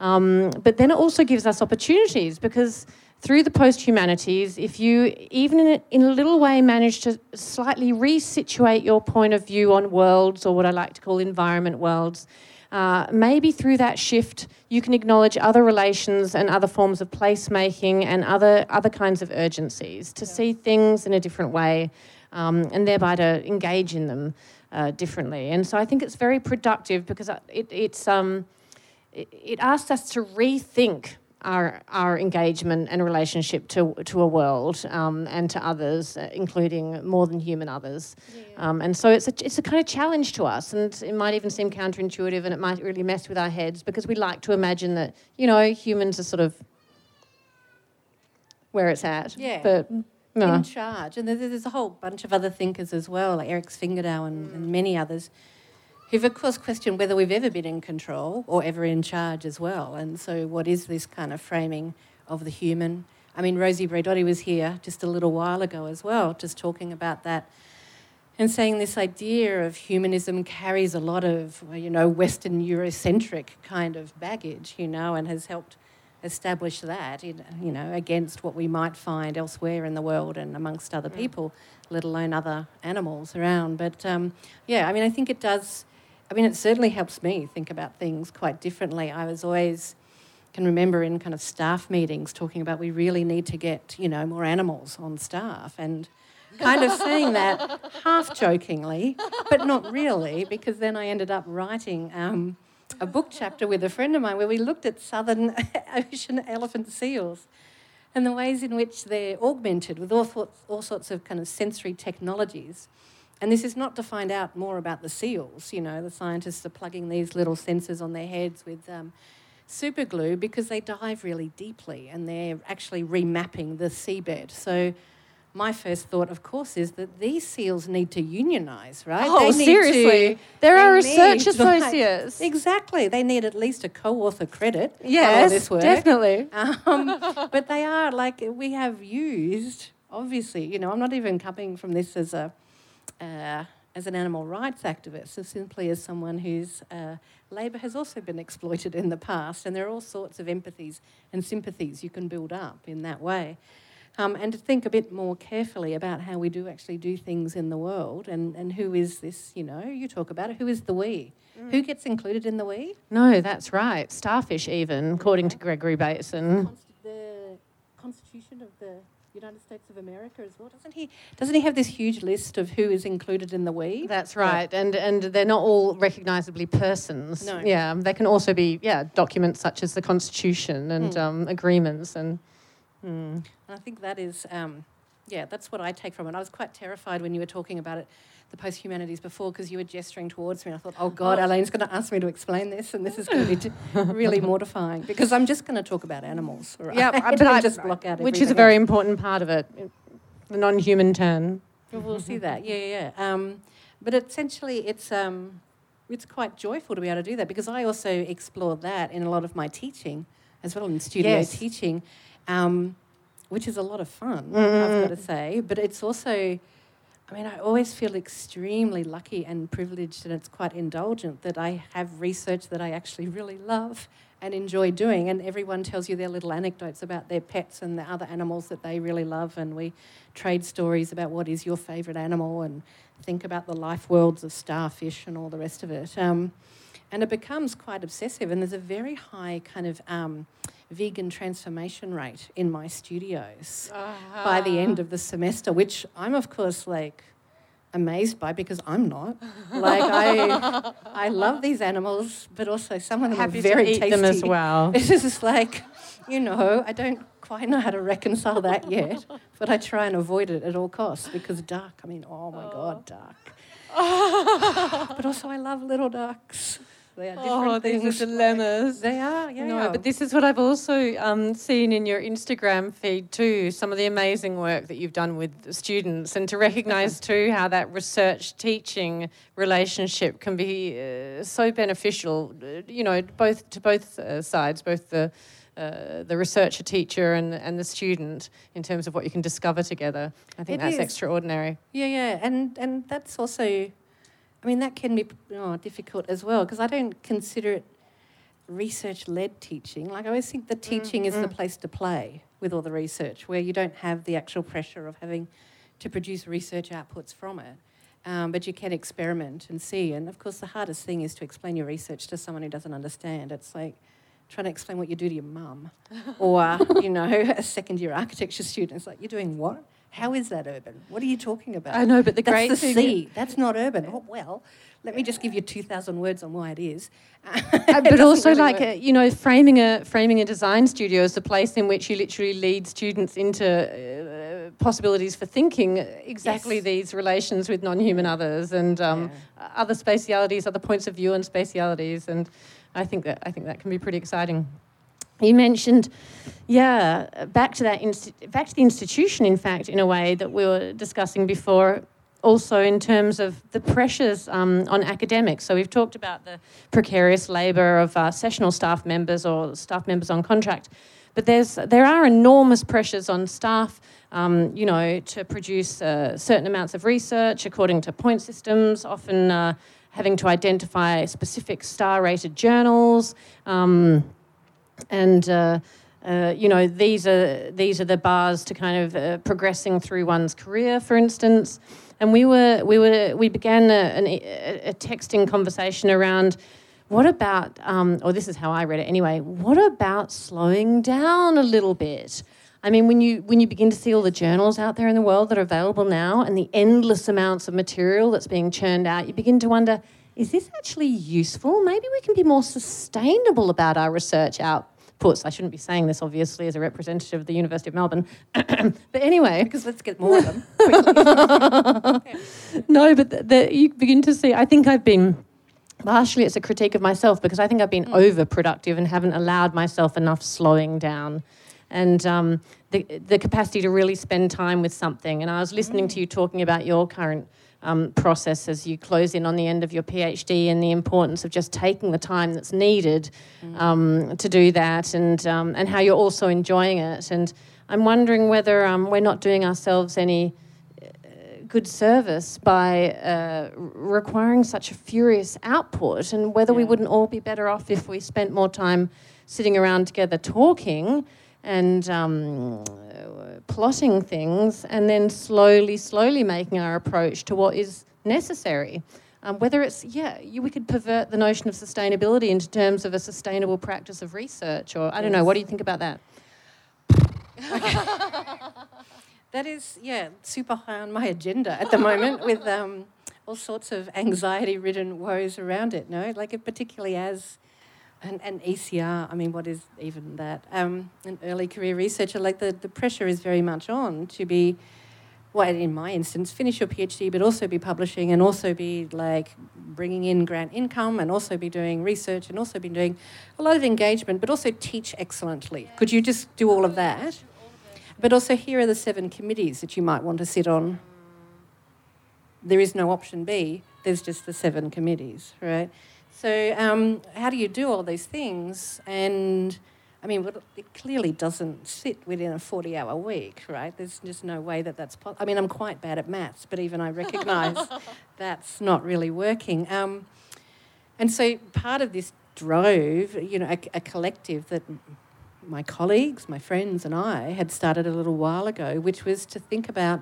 Um, but then it also gives us opportunities because through the post humanities, if you even in a, in a little way manage to slightly resituate your point of view on worlds, or what I like to call environment worlds, uh, maybe through that shift, you can acknowledge other relations and other forms of placemaking and other, other kinds of urgencies to see things in a different way um, and thereby to engage in them uh, differently. And so I think it's very productive because it, it's, um, it, it asks us to rethink our, our engagement and relationship to, to a world um, and to others, uh, including more than human others. Um, and so it's a, it's a kind of challenge to us, and it might even seem counterintuitive and it might really mess with our heads because we like to imagine that, you know, humans are sort of where it's at. Yeah. But no. in charge. And there's, there's a whole bunch of other thinkers as well, like Erik Swyngedouw and, and many others, who've of course questioned whether we've ever been in control or ever in charge as well. And so, what is this kind of framing of the human? I mean, Rosi Braidotti was here just a little while ago as well, just talking about that. And saying this idea of humanism carries a lot of, you know, Western Eurocentric kind of baggage, you know, and has helped establish that, in, you know, against what we might find elsewhere in the world and amongst other people, let alone other animals around. But um, yeah, I mean, I think it does. I mean, it certainly helps me think about things quite differently. I was always can remember in kind of staff meetings talking about we really need to get you know more animals on staff and kind of saying that half jokingly, but not really, because then I ended up writing um, a book chapter with a friend of mine where we looked at southern ocean elephant seals and the ways in which they're augmented with all sorts, all sorts of kind of sensory technologies. And this is not to find out more about the seals. You know, the scientists are plugging these little sensors on their heads with um, super glue because they dive really deeply and they're actually remapping the seabed. So my first thought, of course, is that these seals need to unionise, right? Oh, They need seriously? to- There are they research need, associates. exactly. They need at least a co-author credit. on Yes, this work. definitely. Um, but they are like we have used. Obviously, you know, I'm not even coming from this as a uh, as an animal rights activist, as simply as someone whose uh, labour has also been exploited in the past, and there are all sorts of empathies and sympathies you can build up in that way. Um, and to think a bit more carefully about how we do actually do things in the world and, and who is this, you know, you talk about it, who is the we? Who gets included in the we? No, that's right. Starfish, even, according to Gregory Bateson. The Constitution of the United States of America as well. Doesn't he? Doesn't he have this huge list of who is included in the we? That's right, and and they're not all recognisably persons. No. Yeah, they can also be yeah documents such as the Constitution and Hmm. um, agreements and. And I think that is, um, yeah, that's what I take from it. I was quite terrified when you were talking about it, the post humanities before, because you were gesturing towards me. And I thought, oh God, Hélène's going to ask me to explain this, and this is going to be really mortifying because I'm just going to talk about animals. Right? Yeah, but I just block out which is a very else. important part of it, the non-human turn. Well, we'll see that. Yeah, yeah. yeah. Um, but essentially, it's um, it's quite joyful to be able to do that because I also explore that in a lot of my teaching as well in studio Yes. teaching, um, which is a lot of fun. I've got to say. But it's also, I mean, I always feel extremely lucky and privileged, and it's quite indulgent that I have research that I actually really love and enjoy doing. And everyone tells you their little anecdotes about their pets and the other animals that they really love. And we trade stories about what is your favourite animal and think about the life worlds of starfish and all the rest of it. Um, and it becomes quite obsessive, and there's a very high kind of um, vegan transformation rate in my studios uh-huh. by the end of the semester, which I'm, of course, like amazed by because I'm not. Like I, I love these animals, but also some of them Happy are very to eat tasty. them as well. It's just like, you know, I don't quite know how to reconcile that yet, but I try and avoid it at all costs because duck. I mean, oh my god, duck. but also, I love little ducks. They are different Oh, these are dilemmas. They are, yeah. No, but this is what I've also um, seen in your Instagram feed too. Some of the amazing work that you've done with students, and to recognise too how that research teaching relationship can be uh, so beneficial. uh, You know, both to both uh, sides, both the uh, the researcher teacher and and the student, in terms of what you can discover together. I think It that's is. extraordinary. Yeah, yeah, and and that's also, I mean, that can be oh, difficult as well because I don't consider it research-led teaching. Like I always think the teaching is the place to play with all the research, where you don't have the actual pressure of having to produce research outputs from it. Um, but you can experiment and see. And of course, the hardest thing is to explain your research to someone who doesn't understand. It's like trying to explain what you do to your mum or, you know, a second year architecture student. It's like, you're doing what? How is that urban? What are you talking about? I know, but the That's great the thing- sea. That's not urban. Oh, well, let me just give you 2,000 words on why it is. Uh, but also really like work. uh, you know framing a framing a design studio as a place in which you literally lead students into uh, possibilities for thinking exactly Yes. these relations with non-human others and um, other spatialities other points of view and spatialities and i think that i think that can be pretty exciting you mentioned yeah back to that insti- back to the institution in fact in a way that we were discussing before also in terms of the pressures um, on academics. So we've talked about the precarious labour of uh, sessional staff members or staff members on contract, but there's there are enormous pressures on staff, um, you know, to produce uh, certain amounts of research according to point systems, often uh, having to identify specific star-rated journals. Um, and uh, uh, you know these are these are the bars to kind of uh, progressing through one's career, for instance. And we were we were we began a, an, a, texting conversation around what about um, or this is how I read it anyway. What about slowing down a little bit? I mean, when you when you begin to see all the journals out there in the world that are available now, and the endless amounts of material that's being churned out, you begin to wonder: Is this actually useful? Maybe we can be more sustainable about our research outputs. I shouldn't be saying this, obviously, as a representative of the University of Melbourne. but anyway, Because let's get more of them. no, but the, the, you begin to see. I think I've been partially it's a critique of myself because I think I've been overproductive and haven't allowed myself enough slowing down, and um, the the capacity to really spend time with something. And I was listening to you talking about your current. Um, process as you close in on the end of your PhD and the importance of just taking the time that's needed um, to do that, and um, and how you're also enjoying it. And I'm wondering whether um, we're not doing ourselves any good service by uh, requiring such a furious output, and whether we wouldn't all be better off if we spent more time sitting around together talking and um, plotting things, and then slowly, slowly making our approach to what is necessary. Um, whether it's, yeah, you, we could pervert the notion of sustainability into terms of a sustainable practice of research, or I don't know, what do you think about that? That is, yeah, super high on my agenda at the moment with um, all sorts of anxiety ridden woes around it, no? Like, it particularly as an, an ECR, I mean, what is even that? Um, an early career researcher, like, the, the pressure is very much on to be, well, in my instance, finish your PhD, but also be publishing and also be like bringing in grant income and also be doing research and also be doing a lot of engagement, but also teach excellently. Could you just do all of that? But also, here are the seven committees that you might want to sit on. There is no option B, there's just the seven committees, right? So, um, how do you do all these things? And I mean, it clearly doesn't sit within a 40 hour week, right? There's just no way that that's possible. I mean, I'm quite bad at maths, but even I recognise that's not really working. Um, and so, part of this drove, you know, a, a collective that my colleagues, my friends, and I had started a little while ago, which was to think about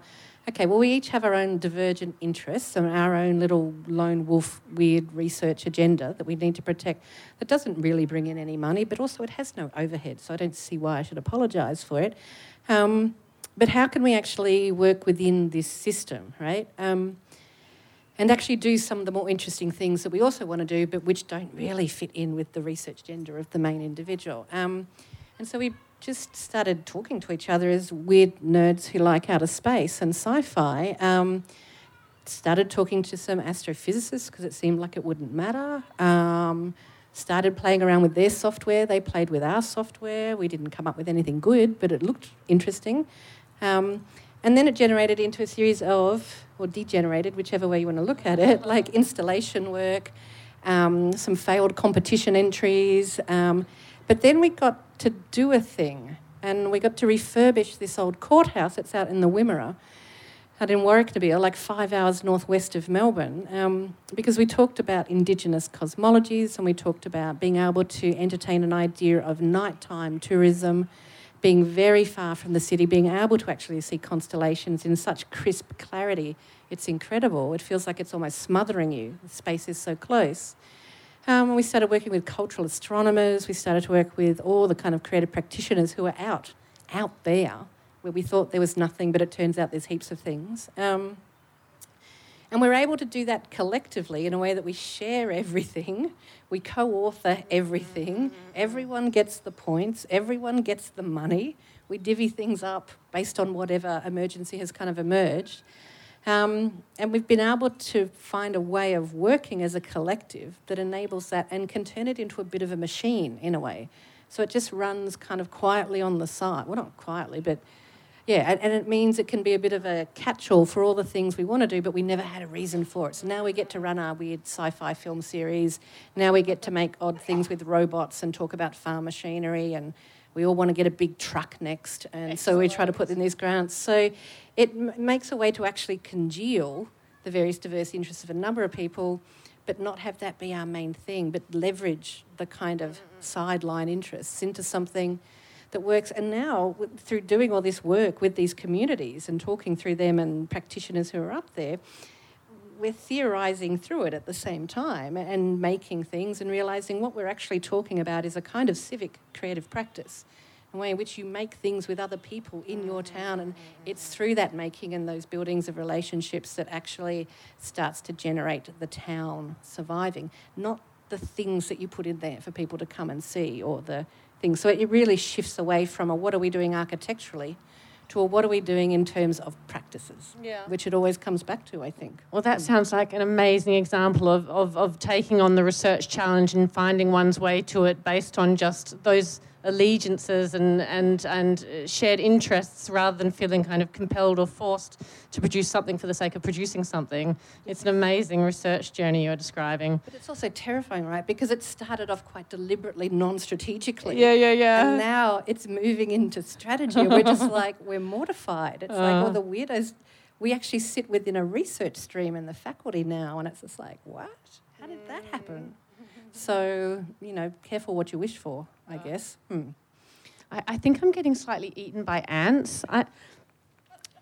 okay, well, we each have our own divergent interests and our own little lone wolf weird research agenda that we need to protect that doesn't really bring in any money, but also it has no overhead, so I don't see why I should apologise for it. Um, but how can we actually work within this system, right? Um, and actually do some of the more interesting things that we also want to do, but which don't really fit in with the research agenda of the main individual. Um, and so we just started talking to each other as weird nerds who like outer space and sci fi. Um, started talking to some astrophysicists because it seemed like it wouldn't matter. Um, started playing around with their software. They played with our software. We didn't come up with anything good, but it looked interesting. Um, and then it generated into a series of, or degenerated, whichever way you want to look at it, like installation work, um, some failed competition entries. Um, but then we got to do a thing, and we got to refurbish this old courthouse. that's out in the Wimmera, out in Warracknabeal, like five hours northwest of Melbourne, um, because we talked about Indigenous cosmologies and we talked about being able to entertain an idea of nighttime tourism, being very far from the city, being able to actually see constellations in such crisp clarity. It's incredible. It feels like it's almost smothering you. The space is so close. Um, we started working with cultural astronomers. We started to work with all the kind of creative practitioners who are out, out there, where we thought there was nothing, but it turns out there's heaps of things. Um, and we're able to do that collectively in a way that we share everything, we co author everything, everyone gets the points, everyone gets the money. We divvy things up based on whatever emergency has kind of emerged. Um, and we've been able to find a way of working as a collective that enables that and can turn it into a bit of a machine in a way. So it just runs kind of quietly on the side. Well, not quietly, but yeah, and, and it means it can be a bit of a catch all for all the things we want to do, but we never had a reason for it. So now we get to run our weird sci fi film series. Now we get to make odd things with robots and talk about farm machinery and we all want to get a big truck next, and so we try to put in these grants. So it m- makes a way to actually congeal the various diverse interests of a number of people, but not have that be our main thing, but leverage the kind of mm-hmm. sideline interests into something that works. And now, w- through doing all this work with these communities and talking through them and practitioners who are up there, we're theorizing through it at the same time and making things and realizing what we're actually talking about is a kind of civic creative practice. the way in which you make things with other people in your town. And it's through that making and those buildings of relationships that actually starts to generate the town surviving, not the things that you put in there for people to come and see or the things. So it really shifts away from a what are we doing architecturally to a what are we doing in terms of practices, Yeah. which it always comes back to, I think. Well, that sounds like an amazing example of, of, of taking on the research challenge and finding one's way to it based on just those allegiances and, and, and uh, shared interests rather than feeling kind of compelled or forced to produce something for the sake of producing something. It's an amazing research journey you're describing. But it's also terrifying, right? Because it started off quite deliberately, non strategically. Yeah, yeah, yeah. And now it's moving into strategy. we're just like, we're mortified. It's like, Uh. well, the weirdos, we actually sit within a research stream in the faculty now, and it's just like, what? How did that happen? So, you know, careful what you wish for, I guess. Hmm. I, I think I'm getting slightly eaten by ants. I,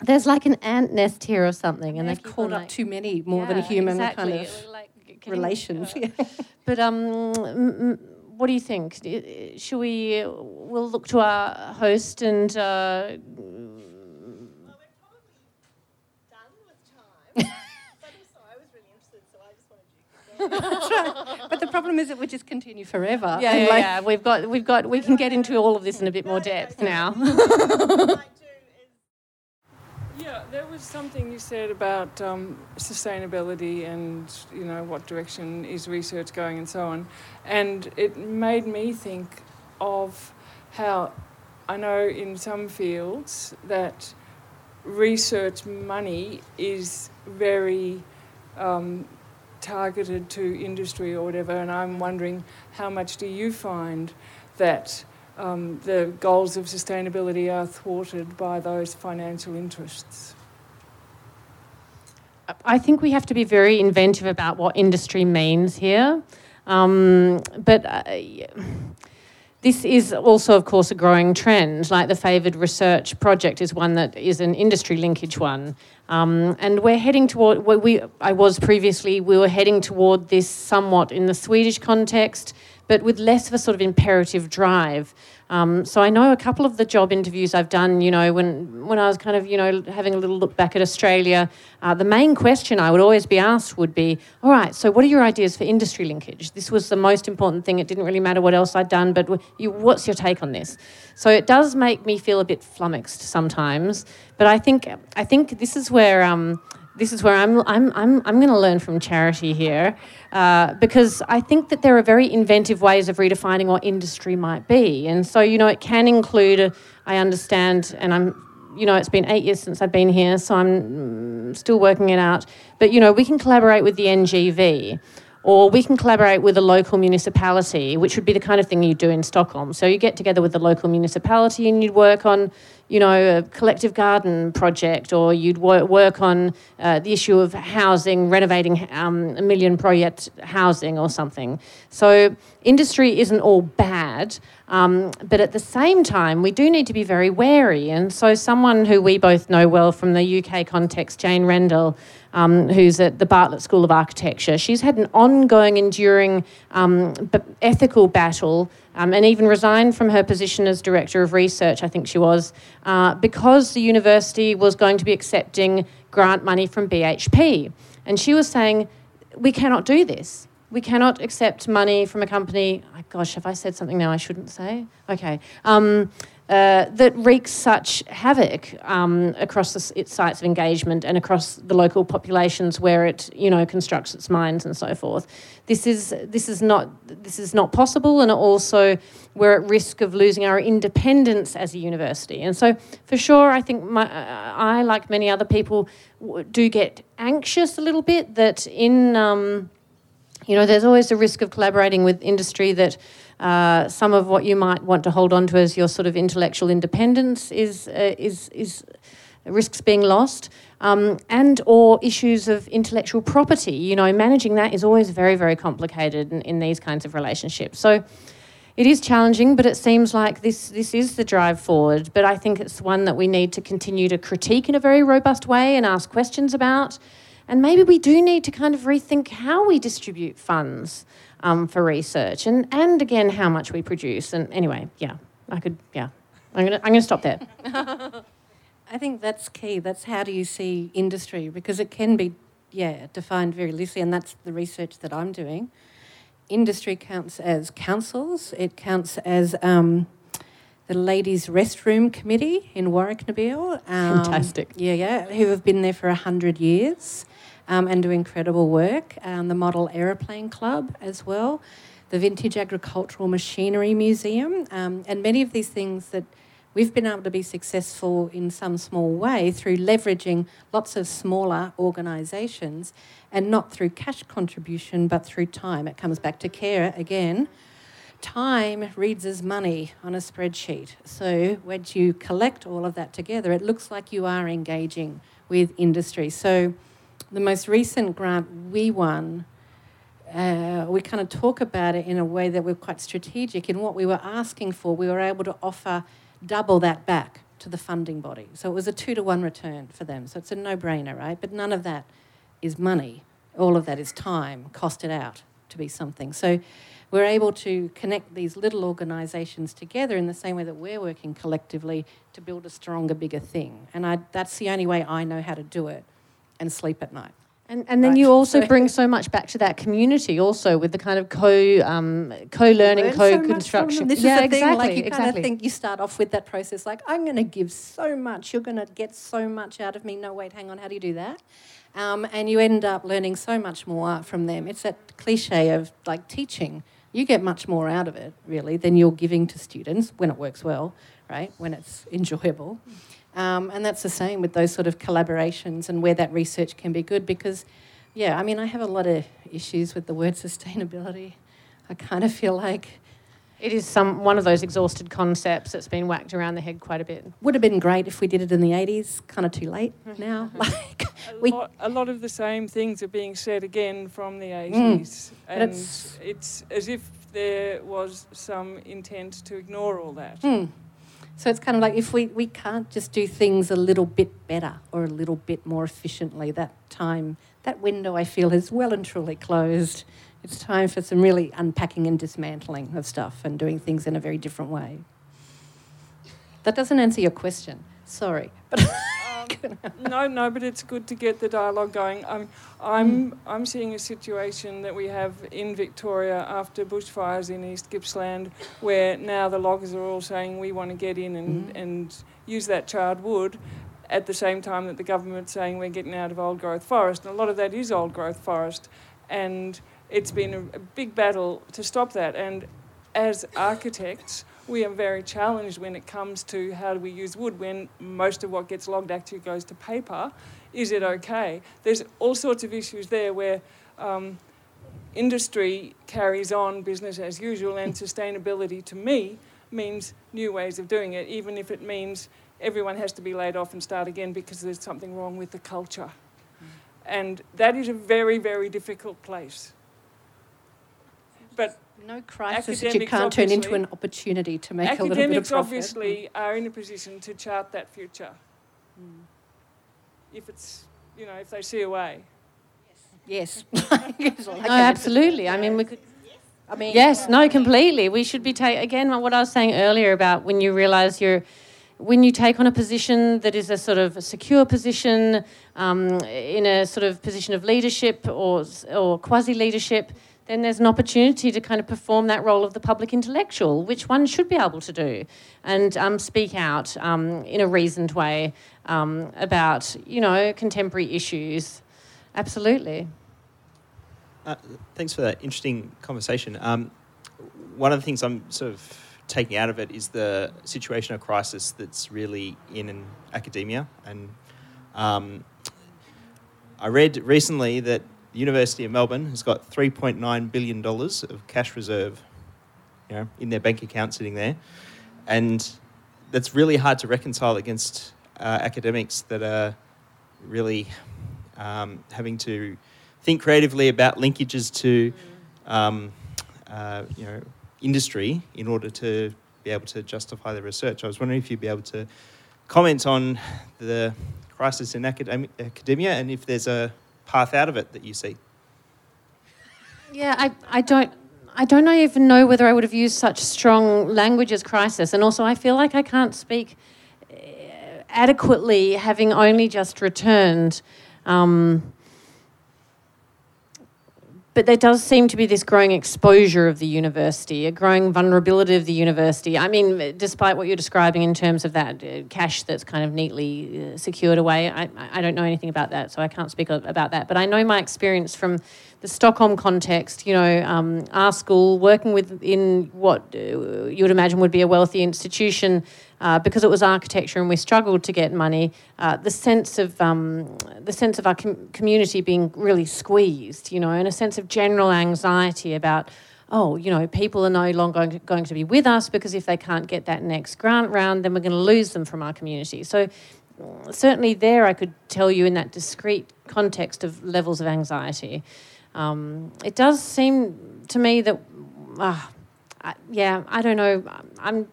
there's like an ant nest here or something, and They've they keep called on, up like- too many more than Yeah, human exactly. kind of Like, relations. uh, But um, m- m- what do you think? Should we? We'll look to our host and. Uh, but the problem is it would just continue forever. yeah, yeah, like, yeah. We've got, we've got, we can get into all of this in a bit more depth now. Yeah, there was something you said about um, sustainability and you know what direction is research going and so on, and it made me think of how I know in some fields that research money is very um, targeted to industry or whatever, and I'm wondering how much do you find that um, the goals of sustainability are thwarted by those financial interests? I think we have to be very inventive about what industry means here. Um, but uh, this is also, of course, a growing trend. Like the favoured research project is one that is an industry linkage one. Um, and we're heading toward, where we, I was previously, we were heading toward this somewhat in the Swedish context, but with less of a sort of imperative drive. Um, so I know a couple of the job interviews I've done, you know, when, when I was kind of, you know, having a little look back at Australia, uh, the main question I would always be asked would be, all right, so what are your ideas for industry linkage? This was the most important thing. It didn't really matter what else I'd done, but you, what's your take on this? So it does make me feel a bit flummoxed sometimes, but I think, I think this is where... Um, this is where I'm, I'm, I'm, I'm going to learn from Charity here uh, because I think that there are very inventive ways of redefining what industry might be. And so, you know, it can include, I understand, and I'm, you know, it's been eight years since I've been here, so I'm still working it out. But, you know, we can collaborate with the NGV. Or we can collaborate with a local municipality, which would be the kind of thing you do in Stockholm. So you get together with the local municipality and you'd work on, you know, a collective garden project, or you'd wor- work on uh, the issue of housing, renovating um, a million project housing or something. So industry isn't all bad, um, but at the same time, we do need to be very wary. And so someone who we both know well from the UK context, Jane Rendell, um, who's at the Bartlett School of Architecture. She's had an ongoing, enduring um, b- ethical battle um, and even resigned from her position as Director of Research, I think she was, uh, because the university was going to be accepting grant money from BHP. And she was saying, we cannot do this. We cannot accept money from a company. Oh, gosh, have I said something now I shouldn't say? Okay. Uh, that wreaks such havoc um, across the, its sites of engagement and across the local populations where it, you know, constructs its mines and so forth. This is this is not this is not possible, and also we're at risk of losing our independence as a university. And so, for sure, I think my, I, like many other people, do get anxious a little bit that in. Um, you know, there's always a risk of collaborating with industry that uh, some of what you might want to hold on to as your sort of intellectual independence is uh, is is risks being lost, um, and or issues of intellectual property. You know, managing that is always very very complicated in, in these kinds of relationships. So. It is challenging, but it seems like this, this is the drive forward. But I think it's one that we need to continue to critique in a very robust way and ask questions about. And maybe we do need to kind of rethink how we distribute funds um, for research and, and again, how much we produce. And anyway, yeah, I could, yeah. I'm going to I'm to stop there. I think that's key. That's how do you see industry because it can be, yeah, defined very loosely, and that's the research that I'm doing. Industry counts as councils. It counts as um, the ladies' restroom committee in Warracknabeal. Um, Fantastic. Yeah, yeah, who have been there for hundred years um, and do incredible work. Um, the Model Aeroplane Club as well, the Vintage Agricultural Machinery Museum, um, and many of these things that we've been able to be successful in some small way through leveraging lots of smaller organisations and not through cash contribution but through time. It comes back to care again. Time reads as money on a spreadsheet. So when you collect all of that together, it looks like you are engaging with industry. So the most recent grant we won, uh, we kind of talk about it in a way that we're quite strategic. In what we were asking for, we were able to offer double that back to the funding body. So it was a two to one return for them. So it's a no brainer, right? But none of that is money. All of that is time costed out to be something. So we're able to connect these little organisations together in the same way that we're working collectively to build a stronger, bigger thing. And I, that's the only way I know how to do it and sleep at night. And, and then Right. you also bring so much back to that community, also with the kind of co um, co learning, co construction. This yeah, is the thing. exactly. Like you kind exactly. of think you start off with that process, like I'm going to give so much, you're going to get so much out of me. No, wait, hang on, how do you do that? Um, and you end up learning so much more from them. It's that cliche of like teaching. You get much more out of it, really, than you're giving to students when it works well, right? When it's enjoyable. Um, and that's the same with those sort of collaborations and where that research can be good because, yeah, I mean, I have a lot of issues with the word sustainability. I kind of feel like it is some one of those exhausted concepts that's been whacked around the head quite a bit. would have been great if we did it in the 80s, kind of too late now. Like, A, we, lot, a lot of the same things are being said again from the 80s. But And it's- it's, as if there was some intent to ignore all that. hmm. So it's kind of like if we, we can't just do things a little bit better or a little bit more efficiently, that time, that window I feel is well and truly closed. It's time for some really unpacking and dismantling of stuff and doing things in a very different way. That doesn't answer your question. Sorry. But no, no, but it's good to get the dialogue going. I'm, I'm, hmm. I'm seeing a situation that we have in Victoria after bushfires in East Gippsland, where now the loggers are all saying we want to get in and, hmm. and use that charred wood. At the same time that the government's saying we're getting out of old growth forest, and a lot of that is old growth forest, and it's been a, a big battle to stop that. And as architects, we are very challenged when it comes to how do we use wood when most of what gets logged actually goes to paper. Is it okay? There's all sorts of issues there where um, industry carries on business as usual, and sustainability to me means new ways of doing it, even if it means everyone has to be laid off and start again because there's something wrong with the culture. And that is a very, very difficult place. But no crisis that you can't turn into an opportunity to make a little bit of profit. academics profit. obviously are in a position to chart that future. Hmm. If it's, you know, if they see a way. Yes. No, absolutely. I mean, we could. I mean, Yes, no, completely. We should be take again what I was saying earlier about when you realise you're when you take on a position that is a sort of a secure position um, in a sort of position of leadership or or quasi leadership. Then there's an opportunity to kind of perform that role of the public intellectual, which one should be able to do, and um, speak out um, in a reasoned way um, about you know contemporary issues. Absolutely. Uh, thanks for that interesting conversation. Um, one of the things I'm sort of taking out of it is the situation of crisis that's really in an academia. And um, I read recently that the University of Melbourne has got $3.9 billion of cash reserve you know, in their bank account sitting there. And that's really hard to reconcile against uh, academics that are really um, having to think creatively about linkages to um, uh, you know industry in order to be able to justify the research. I was wondering if you'd be able to comment on the crisis in academia and if there's a path out of it that you see. Yeah, I, I don't I don't even know whether I would have used such strong language as crisis. And also, I feel like I can't speak eh, adequately, having only just returned. Um, but there does seem to be this growing exposure of the university, a growing vulnerability of the university. I mean, despite what you're describing in terms of that uh, cash that's kind of neatly uh, secured away, I, I don't know anything about that, so I can't speak about that. But I know my experience from the Stockholm context, you know, um, our school working within what uh, you would imagine would be a wealthy institution uh, because it was architecture and we struggled to get money, uh, the sense of um, the sense of our com- community being really squeezed, you know, and a sense of general anxiety about. Oh, you know, people are no longer going to be with us because if they can't get that next grant round, then we're going to lose them from our community. So, certainly, there I could tell you in that discrete context of levels of anxiety. Um, it does seem to me that, uh, I, yeah, I don't know. I'm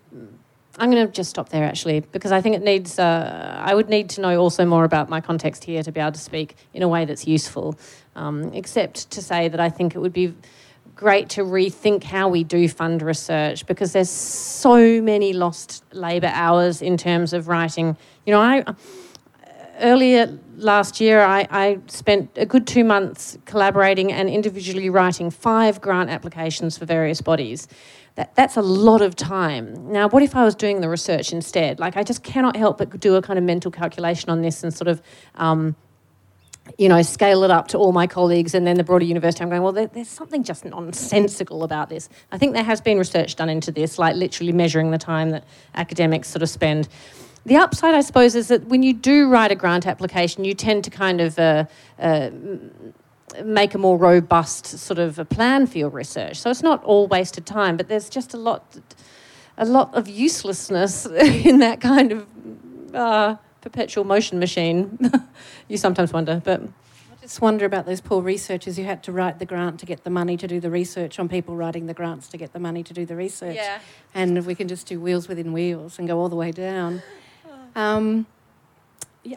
I'm going to just stop there actually because I think it needs. Uh, I would need to know also more about my context here to be able to speak in a way that's useful. Um, except to say that I think it would be great to rethink how we do fund research because there's so many lost labour hours in terms of writing. You know, I earlier last year I, I spent a good two months collaborating and individually writing five grant applications for various bodies that, that's a lot of time. Now, what if I was doing the research instead? Like, I just cannot help but do a kind of mental calculation on this and sort of, um, you know, scale it up to all my colleagues and then the broader university. I'm going, well, there, there's something just nonsensical about this. I think there has been research done into this, like literally measuring the time that academics sort of spend. The upside, I suppose, is that when you do write a grant application, you tend to kind of uh, uh, make a more robust sort of a plan for your research. So it's not all wasted time, but there's just a lot, a lot of uselessness in that kind of uh, perpetual motion machine. you sometimes wonder, but. I just wonder about those poor researchers who had to write the grant to get the money to do the research on people writing the grants to get the money to do the research. Yeah. And if we can just do wheels within wheels and go all the way down. Um,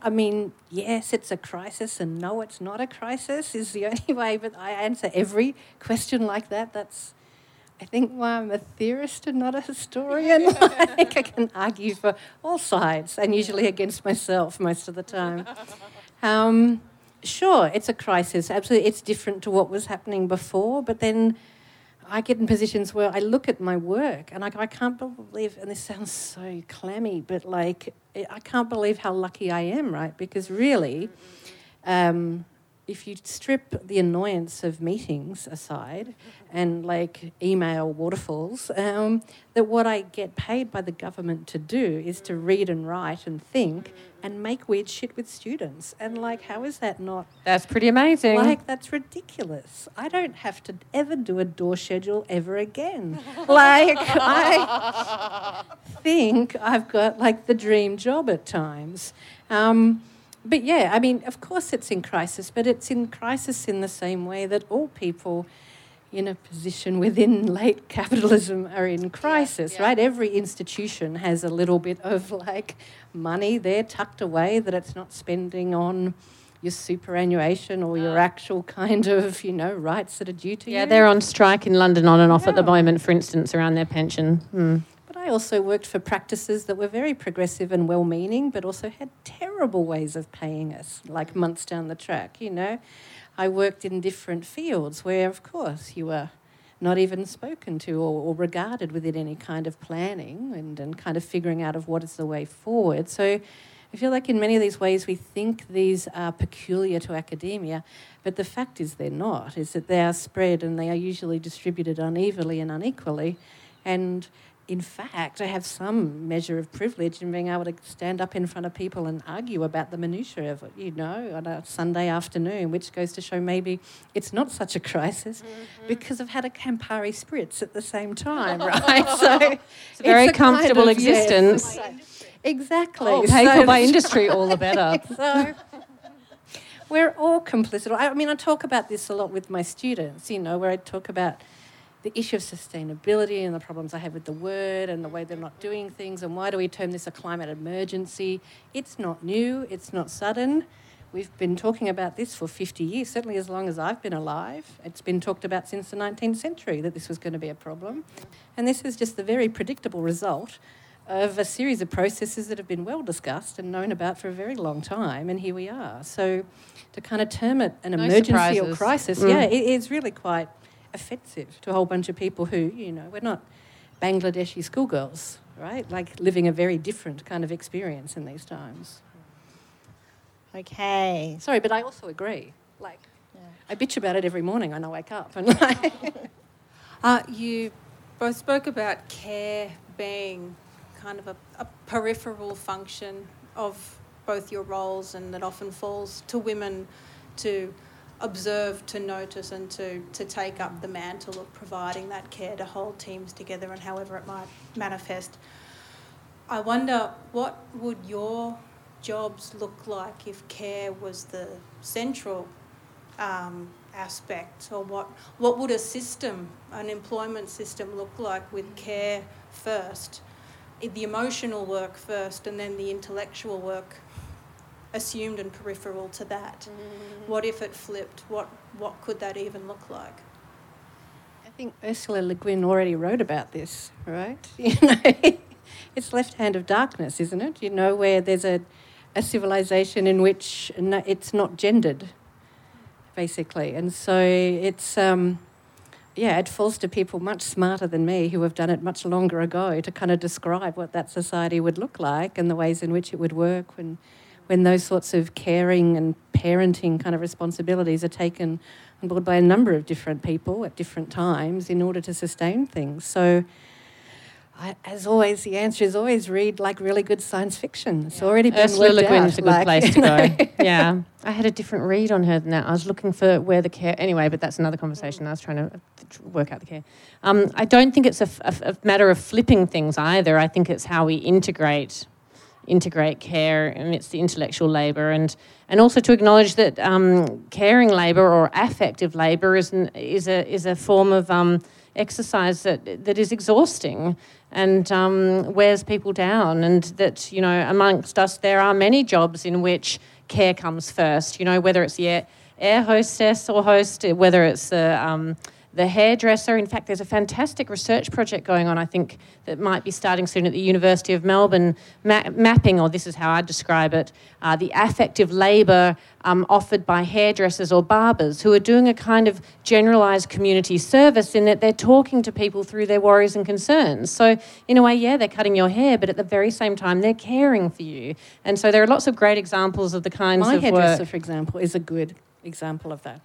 I mean, yes, it's a crisis, and no, it's not a crisis is the only way. But I answer every question like that. That's, I think, why I'm a theorist and not a historian. like I can argue for all sides, and usually against myself most of the time. Um, sure, it's a crisis. Absolutely, it's different to what was happening before. But then I get in positions where I look at my work and I, I can't believe, and this sounds so clammy, but like, I can't believe how lucky I am, right? Because really, um, if you strip the annoyance of meetings aside and like email waterfalls, um, that what I get paid by the government to do is to read and write and think and make weird shit with students. And like, how is that not? That's pretty amazing. Like, that's ridiculous. I don't have to ever do a door schedule ever again. like, I think I've got like the dream job at times. Um, but yeah, I mean, of course it's in crisis, but it's in crisis in the same way that all people in a position within late capitalism are in crisis, yeah, yeah. right? Every institution has a little bit of like money there tucked away that it's not spending on your superannuation or your actual kind of, you know, rights that are due to yeah, you. Yeah, they're on strike in London on and off at the moment, for instance, around their pension. Hmm. Hmm. I also worked for practices that were very progressive and well meaning, but also had terrible ways of paying us, like months down the track, you know. I worked in different fields where, of course, you were not even spoken to or, or, regarded within any kind of planning and, and kind of figuring out of what is the way forward. So I feel like in many of these ways we think these are peculiar to academia, but the fact is they're not, is that they are spread and they are usually distributed unevenly and unequally. And in fact, I have some measure of privilege in being able to stand up in front of people and argue about the minutiae of it, you know, on a Sunday afternoon, which goes to show maybe it's not such a crisis mm-hmm. because I've had a Campari spritz at the same time, right? so it's a very it's a comfortable kind of, existence. Yes, exactly. Oh, paid so, for by industry, all the better. so, we're all complicit. I mean, I talk about this a lot with my students, you know, where I talk about the issue of sustainability and the problems I have with the word and the way they're not doing things and why do we term this a climate emergency? It's not new, it's not sudden. We've been talking about this for 50 years, certainly as long as I've been alive. It's been talked about since the 19th century that this was going to be a problem. And this is just the very predictable result of a series of processes that have been well discussed and known about for a very long time, and here we are. So to kind of term it an No emergency or crisis, Mm. yeah, it is really quite offensive to a whole bunch of people who, you know, we're not Bangladeshi schoolgirls, right? Like living a very different kind of experience in these times. Okay. Sorry, but I also agree. Like, Yeah. I bitch about it every morning when I wake up, and like, Uh, you both spoke about care being kind of a, a peripheral function of both your roles, and that often falls to women to observe, to notice, and to, to take up the mantle of providing that care to hold teams together and however it might manifest. I wonder what would your jobs look like if care was the central um, aspect, or what what would a system, an employment system, look like with care first, the emotional work first, and then the intellectual work assumed and peripheral to that? What if it flipped? What what could that even look like? I think Ursula Le Guin already wrote about this, right? You know, it's left hand of darkness, isn't it? You know, where there's a, a civilization in which no- it's not gendered, basically, and so it's um, yeah, it falls to people much smarter than me who have done it much longer ago to kind of describe what that society would look like and the ways in which it would work when when those sorts of caring and parenting kind of responsibilities are taken on board by a number of different people at different times in order to sustain things. So, I, as always, the answer is always read like really good science fiction. It's already been Ursula Le Guin's out, a good like, place to go. yeah. I had a different read on her than that. I was looking for where the care. Anyway, but that's another conversation. I was trying to work out the care. Um, I don't think it's a f- a matter of flipping things either. I think it's how we integrate integrate care it's the intellectual labour and and also to acknowledge that um, caring labour or affective labour is an, is a is a form of um, exercise that that is exhausting and um, wears people down and that you know amongst us there are many jobs in which care comes first you know whether it's the air, air hostess or host whether it's the um, the hairdresser. In fact, there's a fantastic research project going on, I think, that might be starting soon at the University of Melbourne, ma- mapping, or this is how I describe it, uh, the affective labour um, offered by hairdressers or barbers who are doing a kind of generalised community service in that they're talking to people through their worries and concerns. So, in a way, yeah, they're cutting your hair, but at the very same time, they're caring for you. And so, there are lots of great examples of the kinds My of My hairdresser, work. for example, is a good example of that.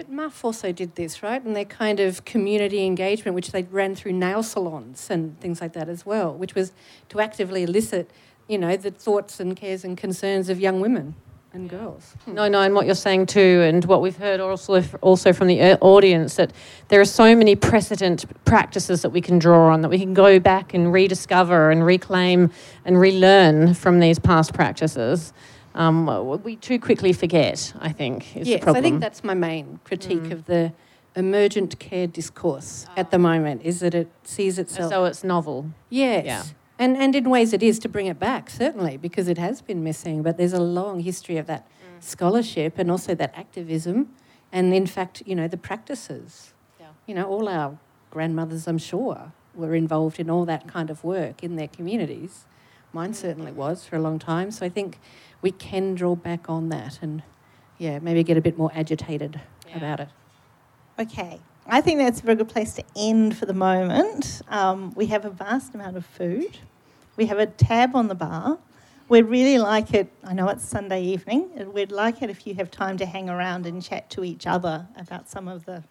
But Muf also did this, right? And their kind of community engagement, which they ran through nail salons and things like that as well, which was to actively elicit, you know, the thoughts and cares and concerns of young women and girls. No, no, and what you're saying too, and what we've heard also also from the uh, audience that there are so many precedent practices that we can draw on that we can go back and rediscover and reclaim and relearn from these past practices. Um, we too quickly forget. I think is yes, the problem. I think that's my main critique mm. of the emergent care discourse ah. at the moment is that it sees itself so it's novel. Yes. Yeah. And, and in ways it is to bring it back, certainly, because it has been missing. But there's a long history of that mm. scholarship and also that activism. And in fact, you know, the practices. Yeah. You know, all our grandmothers, I'm sure, were involved in all that kind of work in their communities. Mine certainly was for a long time. So I think we can draw back on that and, yeah, maybe get a bit more agitated about it. Okay. I think that's a very good place to end for the moment. Um, we have a vast amount of food. We have a tab on the bar. We'd really like it, I know it's Sunday evening, we'd like it if you have time to hang around and chat to each other about some of the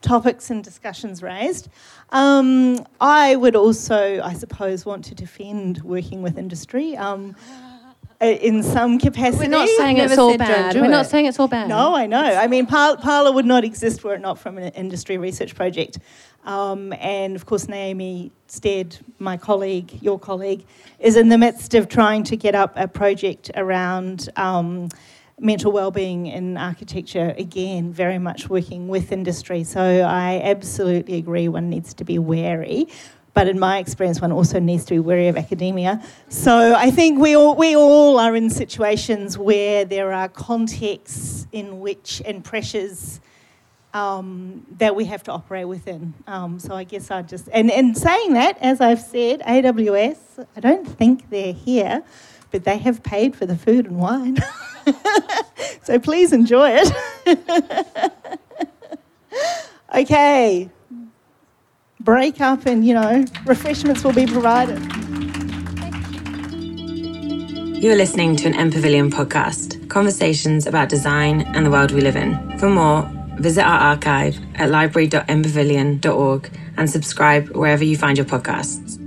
topics and discussions raised. Um, I would also, I suppose, want to defend working with industry um, in some capacity. We're not saying it's all bad. We're not saying it's all bad. No, I know. I mean, Par- Parlour would not exist were it not from an industry research project. Um, and of course, Naomi Stead, my colleague, your colleague, is in the midst of trying to get up a project around um, mental well-being in architecture. Again, very much working with industry. So I absolutely agree. One needs to be wary. but in my experience, one also needs to be wary of academia. So I think we all, we all are in situations where there are contexts in which and pressures um, that we have to operate within. Um, so I guess I just and in saying that, as I've said, AWS, I don't think they're here, but they have paid for the food and wine. so please enjoy it. okay break up and, you know, refreshments will be provided. You are listening to an MPavilion podcast, conversations about design and the world we live in. For more, visit our archive at library.mpavilion.org and subscribe wherever you find your podcasts.